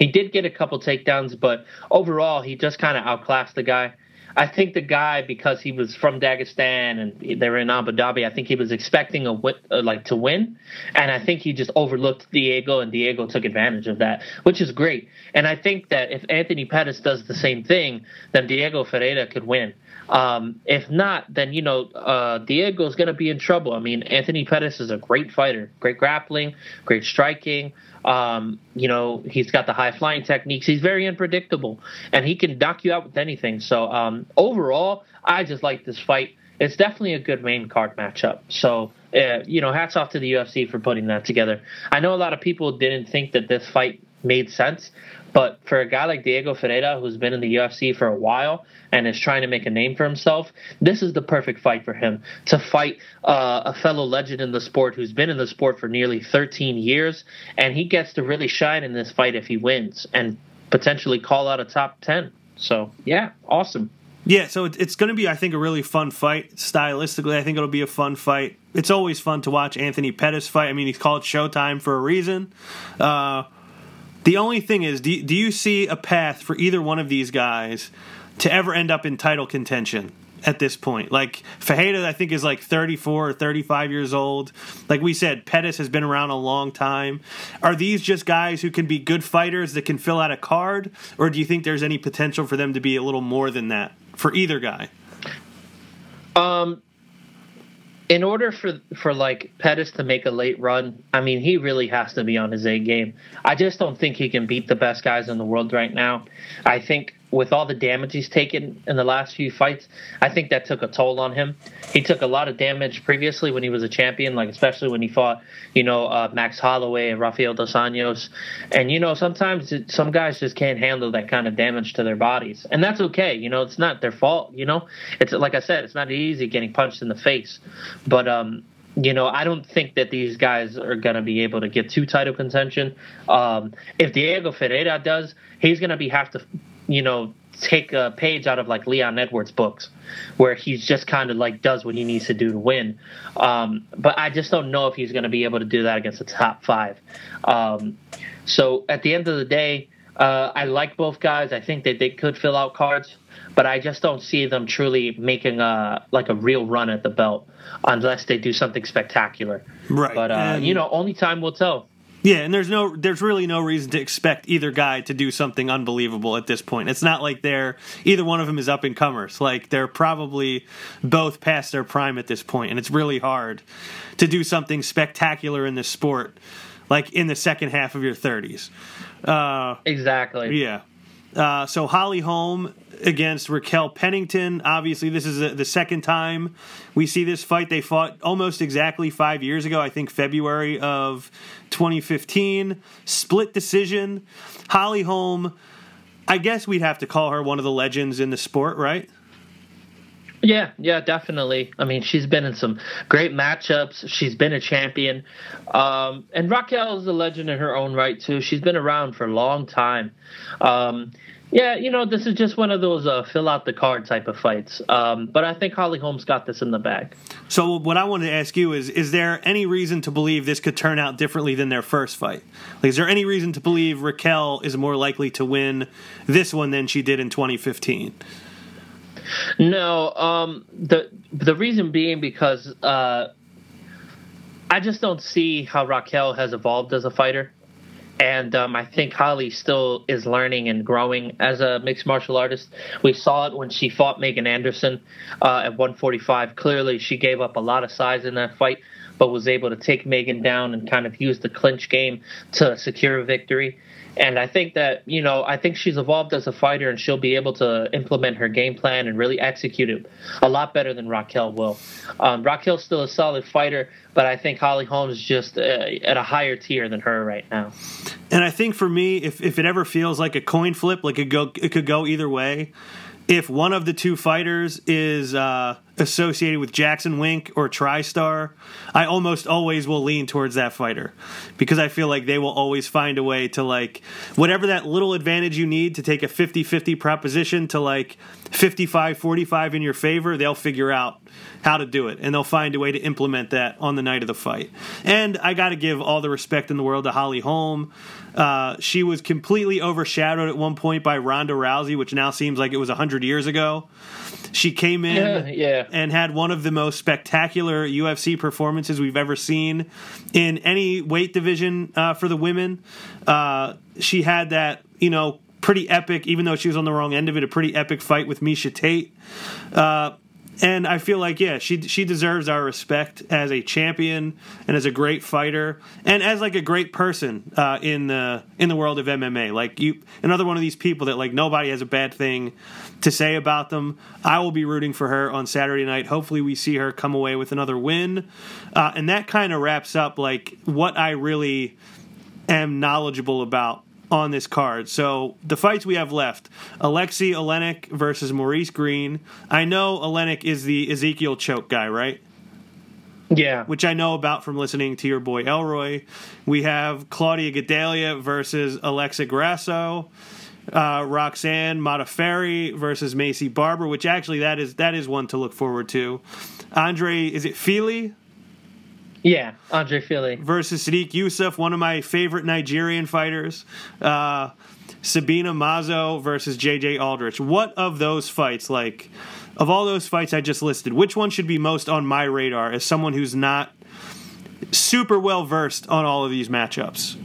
He did get a couple takedowns, but overall, he just kind of outclassed the guy. I think the guy, because he was from Dagestan and they were in Abu Dhabi, I think he was expecting a win, uh, like to win, and I think he just overlooked Diego, and Diego took advantage of that, which is great. And I think that if Anthony Pettis does the same thing, then Diego Ferreira could win. Um, if not, then you know uh, Diego's going to be in trouble. I mean, Anthony Pettis is a great fighter, great grappling, great striking. Um, you know, he's got the high flying techniques. He's very unpredictable, and he can knock you out with anything. So um, overall, I just like this fight. It's definitely a good main card matchup. So uh, you know, hats off to the UFC for putting that together. I know a lot of people didn't think that this fight made sense, but for a guy like Diego Ferreira, who's been in the UFC for a while and is trying to make a name for himself, this is the perfect fight for him to fight uh, a fellow legend in the sport who's been in the sport for nearly 13 years, and he gets to really shine in this fight if he wins and potentially call out a top 10. So, yeah, awesome. Yeah, so it's going to be, I think, a really fun fight. Stylistically, I think it'll be a fun fight. It's always fun to watch Anthony Pettis fight. I mean, he's called Showtime for a reason. Uh, the only thing is, do, do you see a path for either one of these guys to ever end up in title contention? at this point. Like Ferreira, I think is like 34 or 35 years old. Like we said, Pettis has been around a long time. Are these just guys who can be good fighters that can fill out a card, or do you think there's any potential for them to be a little more than that for either guy? Um, in order for for like Pettis to make a late run, I mean, he really has to be on his A game. I just don't think he can beat the best guys in the world right now. I think with all the damage he's taken in the last few fights, I think that took a toll on him. He took a lot of damage previously when he was a champion, like especially when he fought, you know, uh, Max Holloway and Rafael dos Anjos. And you know, sometimes it, some guys just can't handle that kind of damage to their bodies, and that's okay. You know, it's not their fault. You know, it's like I said, it's not easy getting punched in the face, but um, you know, I don't think that these guys are going to be able to get to title contention. Um, if Diego Ferreira does, he's going to be have to, you know, take a page out of like Leon Edwards' books, where he's just kind of like does what he needs to do to win. Um, but I just don't know if he's going to be able to do that against the top five. Um, so at the end of the day, uh, I like both guys. I think that they could fill out cards, but I just don't see them truly making a like a real run at the belt unless they do something spectacular. Right. But uh, you know, only time will tell. Yeah, and there's no there's really no reason to expect either guy to do something unbelievable at this point. It's not like they're either one of them is up and comers. Like they're probably both past their prime at this point, and it's really hard to do something spectacular in this sport like in the second half of your 30s. Uh, exactly. Yeah. Uh, so Holly Holm against Raquel Pennington. Obviously, this is a, the second time we see this fight. They fought almost exactly five years ago. I think February of 2015. Split decision. Holly Holm. I guess we'd have to call her one of the legends in the sport, right? Yeah, yeah, definitely. I mean, she's been in some great matchups. She's been a champion. Um, and Raquel is a legend in her own right, too. She's been around for a long time. Um, yeah, you know, this is just one of those uh, fill out the card type of fights. Um, but I think Holly Holm's got this in the bag. So, what I wanted to ask you is Is there any reason to believe this could turn out differently than their first fight? Like, is there any reason to believe Raquel is more likely to win this one than she did in 2015? No, um, the the reason being because uh, I just don't see how Raquel has evolved as a fighter, and um, I think Holly still is learning and growing as a mixed martial artist. We saw it when she fought Megan Anderson uh, at 145. Clearly, she gave up a lot of size in that fight, but was able to take Megan down and kind of use the clinch game to secure a victory. And I think that, you know, I think she's evolved as a fighter and she'll be able to implement her game plan and really execute it a lot better than Raquel will. Um, Raquel's still a solid fighter, but I think Holly Holm's just uh, at a higher tier than her right now. And I think for me, if, if it ever feels like a coin flip, like it, go, it could go either way, if one of the two fighters is uh, associated with Jackson Wink or TriStar, I almost always will lean towards that fighter because I feel like they will always find a way to like whatever that little advantage you need to take a 50-50 proposition to like 55-45 in your favor, they'll figure out how to do it and they'll find a way to implement that on the night of the fight. And I got to give all the respect in the world to Holly Holm. Uh, she was completely overshadowed at one point by Ronda Rousey, which now seems like it was 100 years ago. She came in yeah, yeah. and had one of the most spectacular UFC performances we've ever seen in any weight division uh, for the women. Uh, she had that, you know, pretty epic, even though she was on the wrong end of it, a pretty epic fight with Miesha Tate. Uh, and I feel like yeah, she she deserves our respect as a champion and as a great fighter and as like a great person uh, in the in the world of MMA. Like you, another one of these people that like nobody has a bad thing to say about them. I will be rooting for her on Saturday night. Hopefully, we see her come away with another win, uh, and that kind of wraps up like what I really am knowledgeable about on this card. So the fights we have left: Alexei Oleinik versus Maurice Green. I know Oleinik is the Ezekiel choke guy, right? Yeah. Which I know about from listening to your boy Elroy. We have Claudia Gadelha versus Alexa Grasso. Uh, Roxanne Modafferi versus Maycee Barber, which actually that is that is one to look forward to. Andre, is it Fili? Yeah, Andre Fili versus Sodiq Yusuff, one of my favorite Nigerian fighters. Uh, Sabina Mazo versus JJ Aldrich. What of those fights, like of all those fights I just listed, which one should be most on my radar as someone who's not super well versed on all of these matchups?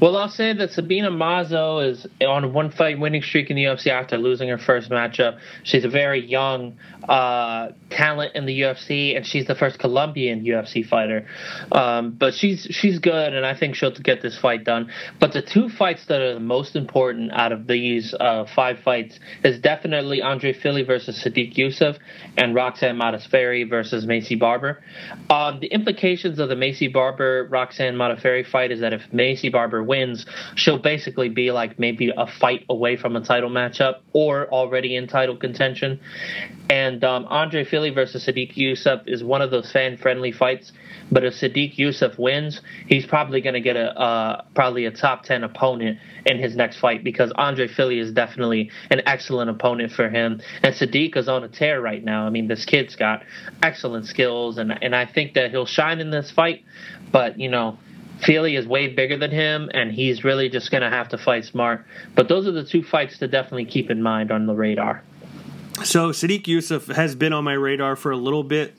Well, I'll say that Sabina Mazo is on one fight winning streak in the UFC after losing her first matchup. She's a very young uh, talent in the UFC, and she's the first Colombian UFC fighter. Um, but she's she's good, and I think she'll get this fight done. But the two fights that are the most important out of these uh, five fights is definitely Andre Fili versus Sodiq Yusuff and Roxanne Modafferi versus Maycee Barber. Um, the implications of the Maycee Barber Roxanne Modafferi fight is that if Maycee Barber wins, she'll basically be like maybe a fight away from a title matchup or already in title contention. And um, Andre Fili versus Sodiq Yusuff is one of those fan friendly fights. But if Sodiq Yusuff wins, he's probably going to get a uh, probably a top ten opponent in his next fight because Andre Fili is definitely an excellent opponent for him. And Sodiq is on a tear right now. I mean, this kid's got excellent skills, and and I think that he'll shine in this fight. But you know. Fili is way bigger than him, and he's really just going to have to fight smart. But those are the two fights to definitely keep in mind on the radar. So Sodiq Yusuff has been on my radar for a little bit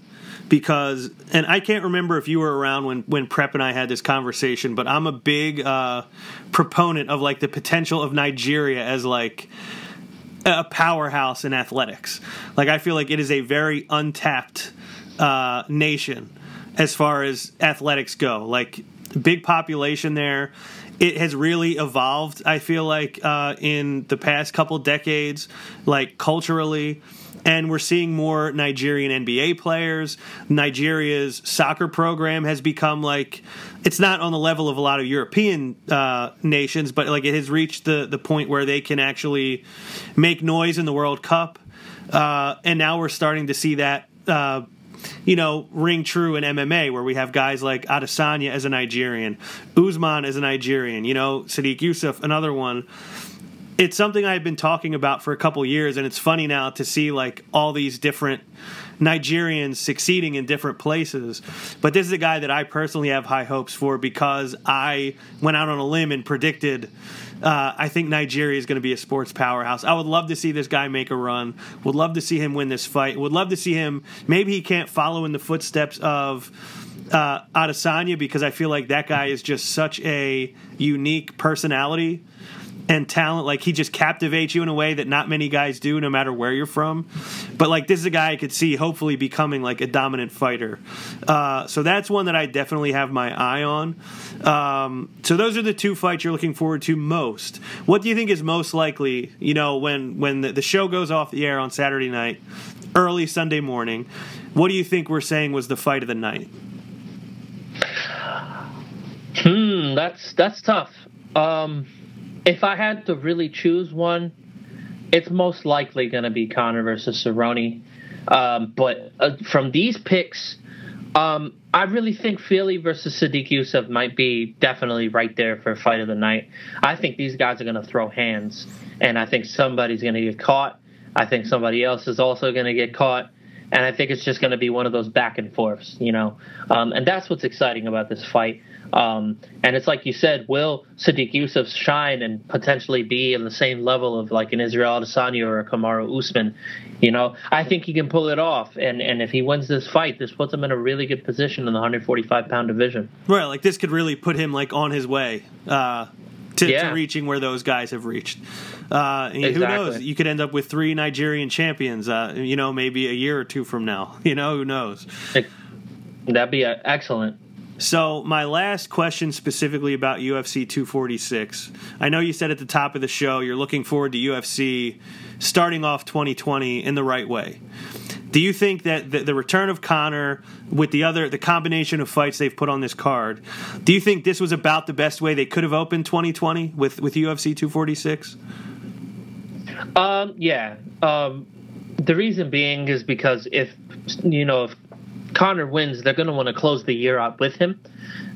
because, and I can't remember if you were around when when Prep and I had this conversation, but I'm a big uh, proponent of like the potential of Nigeria as like a powerhouse in athletics. Like I feel like it is a very untapped uh, nation as far as athletics go. Like big population there. It has really evolved. I feel like uh, in the past couple decades, like culturally and we're seeing more Nigerian NBA players. Nigeria's soccer program has become like it's not on the level of a lot of European uh, nations, but like it has reached the the point where they can actually make noise in the World Cup, uh, and now we're starting to see that. Uh, you know, ring true in MMA, where we have guys like Adesanya as a Nigerian, Usman as a Nigerian, you know, Sodiq Yusuff, another one it's something I've been talking about for a couple years, and it's funny now to see like all these different Nigerians succeeding in different places. But this is a guy that I personally have high hopes for because I went out on a limb and predicted. Uh, I think Nigeria is going to be a sports powerhouse. I would love to see this guy make a run. Would love to see him win this fight. Would love to see him. Maybe he can't follow in the footsteps of uh, Adesanya because I feel like that guy is just such a unique personality and talent. Like he just captivates you in a way that not many guys do, no matter where you're from. But like this is a guy I could see hopefully becoming like a dominant fighter. Uh, so that's one that I definitely have my eye on. Um, so those are the two fights you're looking forward to most. What do you think is most likely? You know, when when the, the show goes off the air on Saturday night, early Sunday morning. What do you think we're saying was the fight of the night? Hmm, that's that's tough. Um, if I had to really choose one, it's most likely going to be Conor versus Cerrone. Um, but uh, from these picks, um, I really think Fili versus Sodiq Yusuff might be definitely right there for fight of the night. I think these guys are going to throw hands, and I think somebody's going to get caught. I think somebody else is also going to get caught, and I think it's just going to be one of those back and forths, you know. Um, and that's what's exciting about this fight. Um, and it's like you said, will Sodiq Yusuff shine and potentially be in the same level of like an Israel Adesanya or a Kamaru Usman? You know, I think he can pull it off. And, and if he wins this fight, this puts him in a really good position in the 145 pound division. Right. Like this could really put him like on his way. Uh, to, yeah. to, reaching where those guys have reached. Uh, exactly. Who knows? You could end up with three Nigerian champions. Uh, you know, maybe a year or two from now. You know, who knows? That'd be uh, excellent. So, my last question specifically about UFC 246. I know you said at the top of the show you're looking forward to UFC starting off 2020 in the right way. Do you think that the, return of Conor with the other the combination of fights they've put on this card, do you think this was about the best way they could have opened 2020 with with UFC 246? Um, yeah. Um, the reason being is because if you know if Conor wins, they're going to want to close the year out with him.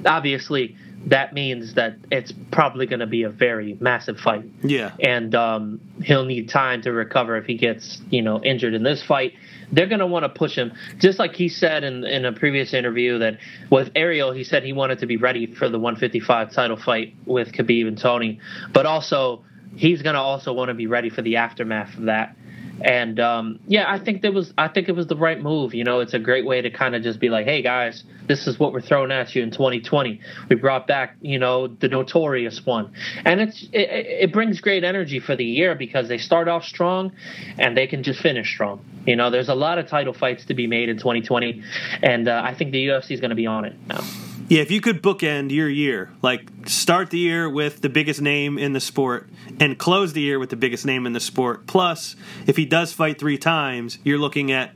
Obviously, that means that it's probably going to be a very massive fight. Yeah. And um, he'll need time to recover if he gets, you know, injured in this fight. They're going to want to push him, just like he said in in a previous interview that with Ariel, he said he wanted to be ready for the 155 title fight with Khabib and Tony, but also he's going to also want to be ready for the aftermath of that. And um, yeah, I think that was I think it was the right move. You know, it's a great way to kind of just be like, hey guys, this is what we're throwing at you in 2020. We brought back you know the notorious one, and it's it, it brings great energy for the year because they start off strong, and they can just finish strong. You know, there's a lot of title fights to be made in 2020, and uh, I think the UFC is going to be on it now. Yeah, if you could bookend your year, like start the year with the biggest name in the sport and close the year with the biggest name in the sport. Plus, if he does fight three times, you're looking at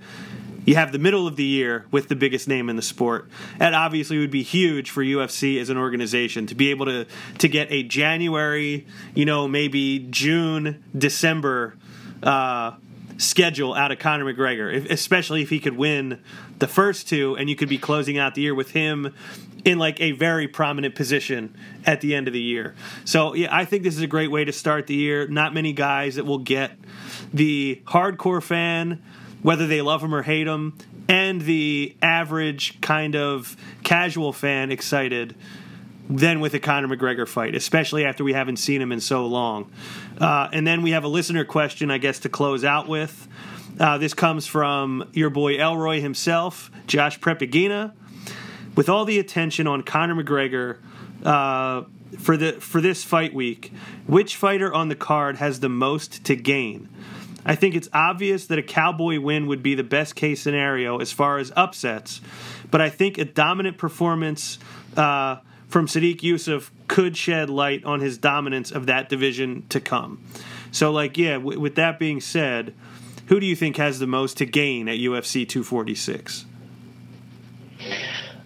you have the middle of the year with the biggest name in the sport. That obviously would be huge for UFC as an organization to be able to to get a January, you know, maybe June, December uh, schedule out of Conor McGregor, if, especially if he could win the first two, and you could be closing out the year with him in like a very prominent position at the end of the year. So yeah, I think this is a great way to start the year. Not many guys that will get the hardcore fan whether they love him or hate him, and the average kind of casual fan excited than with a Conor McGregor fight, especially after we haven't seen him in so long. Uh, and then we have a listener question, I guess, to close out with. Uh, this comes from your boy Elroy himself, Josh Prep Iguina. With all the attention on Conor McGregor uh, for the for this fight week, which fighter on the card has the most to gain? I think it's obvious that a Cowboy win would be the best case scenario as far as upsets, but I think a dominant performance uh, from Sodiq Yusuff could shed light on his dominance of that division to come. So, like, yeah, w- with that being said, who do you think has the most to gain at UFC 246?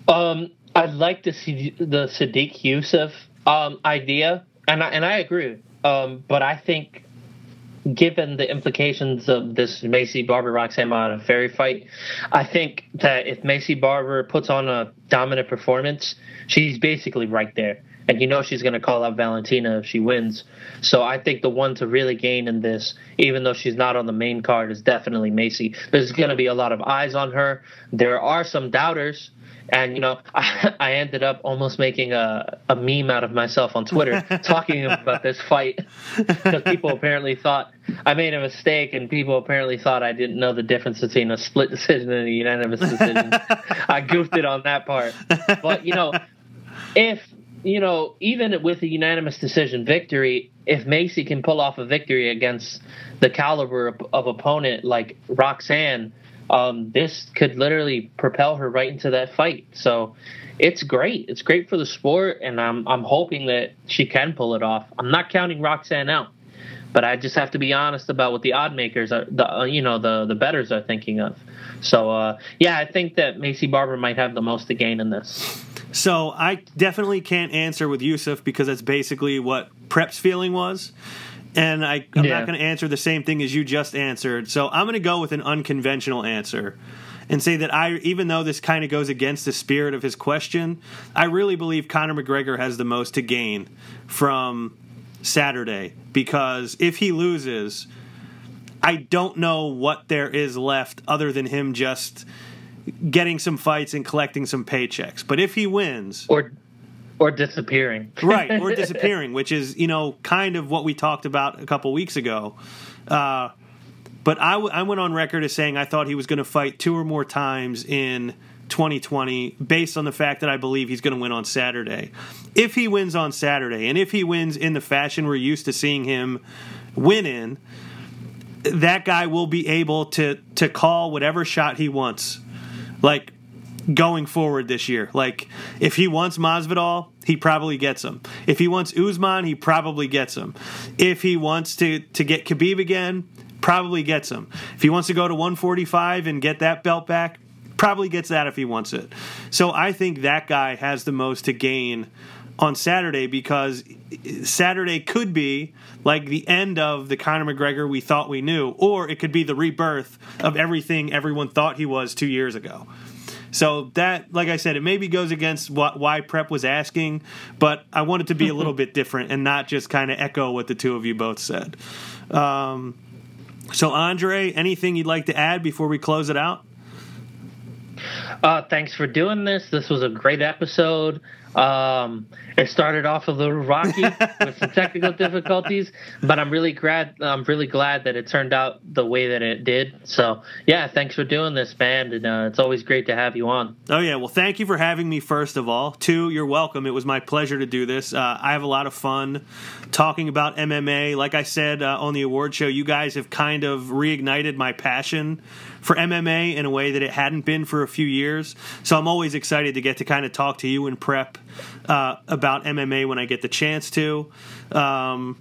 Um, I'd like to see the Sadiq Yusuff um, idea, and I, and I agree. Um, but I think given the implications of this Maycee Barber Roxanne Modafferi fight, I think that if Maycee Barber puts on a dominant performance, she's basically right there. And you know she's going to call out Valentina if she wins. So I think the one to really gain in this, even though she's not on the main card, is definitely Maycee. There's going to be a lot of eyes on her. There are some doubters and you know I, I ended up almost making a, a meme out of myself on Twitter talking about this fight because people apparently thought I made a mistake and people apparently thought I didn't know the difference between a split decision and a unanimous decision. I goofed it on that part, but you know if you know even with a unanimous decision victory, if maycee can pull off a victory against the caliber of, of opponent like Roxanne um, this could literally propel her right into that fight. So it's great. It's great for the sport, and I'm I'm hoping that she can pull it off. I'm not counting Roxanne out, but I just have to be honest about what the odd makers are, the uh, you know the the betters are thinking of. So uh, yeah, I think that Maycee Barber might have the most to gain in this. So I definitely can't answer with Yusuff because that's basically what Prep's feeling was and I, am yeah. not going to answer the same thing as you just answered. So I'm going to go with an unconventional answer and say that I, even though this kind of goes against the spirit of his question, I really believe Conor McGregor has the most to gain from Saturday because if he loses, I don't know what there is left other than him just getting some fights and collecting some paychecks. But if he wins, or or disappearing. right, or disappearing, which is you know kind of what we talked about a couple weeks ago. Uh, but I, w- I went on record as saying I thought he was going to fight two or more times in 2020 based on the fact that I believe he's going to win on Saturday. If he wins on Saturday, and if he wins in the fashion we're used to seeing him win in, that guy will be able to to call whatever shot he wants. Like going forward this year. Like if he wants Masvidal, he probably gets him. If he wants Usman, he probably gets him. If he wants to to get Khabib again, probably gets him. If he wants to go to 145 and get that belt back, probably gets that if he wants it. So I think that guy has the most to gain on Saturday because Saturday could be like the end of the Conor McGregor we thought we knew, or it could be the rebirth of everything everyone thought he was two years ago. So that, like I said, it maybe goes against what, why Prep was asking, but I want it to be a little bit different and not just kind of echo what the two of you both said. Um, so, Andre, anything you'd like to add before we close it out? Uh, thanks for doing this. This was a great episode. Um, it started off a little rocky with some technical difficulties, but I'm really glad. I'm really glad that it turned out the way that it did. So yeah, thanks for doing this, man, and uh, it's always great to have you on. Oh yeah, well, thank you for having me. First of all, two, you're welcome. It was my pleasure to do this. Uh, I have a lot of fun talking about MMA. Like I said uh, on the award show, you guys have kind of reignited my passion for MMA in a way that it hadn't been for a few years. So I'm always excited to get to kind of talk to you and prep uh, about MMA when I get the chance to. Um,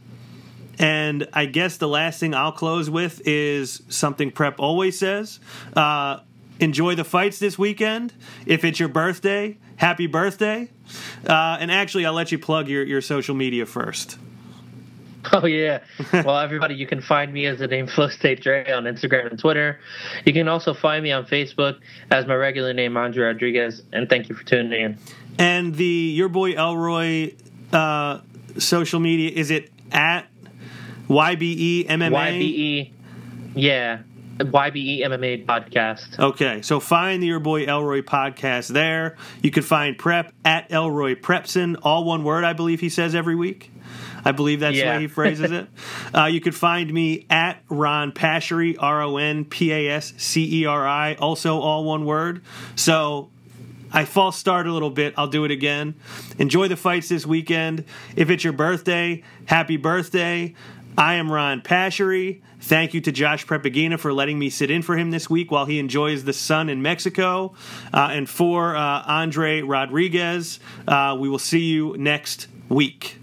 and I guess the last thing I'll close with is something Prep always says. Uh, enjoy the fights this weekend. If it's your birthday, happy birthday. Uh, and actually, I'll let you plug your, your social media first. Oh yeah. well, everybody, you can find me as the name Flow State Dre on Instagram and Twitter. You can also find me on Facebook as my regular name Andre Rodriguez. And thank you for tuning in. And the your boy Elroy uh, social media is it at YBE MMA? YBE, yeah, YBE MMA podcast. Okay, so find the Your Boy Elroy podcast there. You can find Prep at Elroy Prepson, all one word, I believe he says every week. I believe that's Yeah. the way he phrases it. uh, you can find me at Ron Pasceri, R O N P A S C E R I, also all one word. So I false start a little bit. I'll do it again. Enjoy the fights this weekend. If it's your birthday, happy birthday. I am Ron Pasceri. Thank you to Josh Prep Iguina for letting me sit in for him this week while he enjoys the sun in Mexico. Uh, and for uh, Andre Rodriguez, uh, we will see you next week.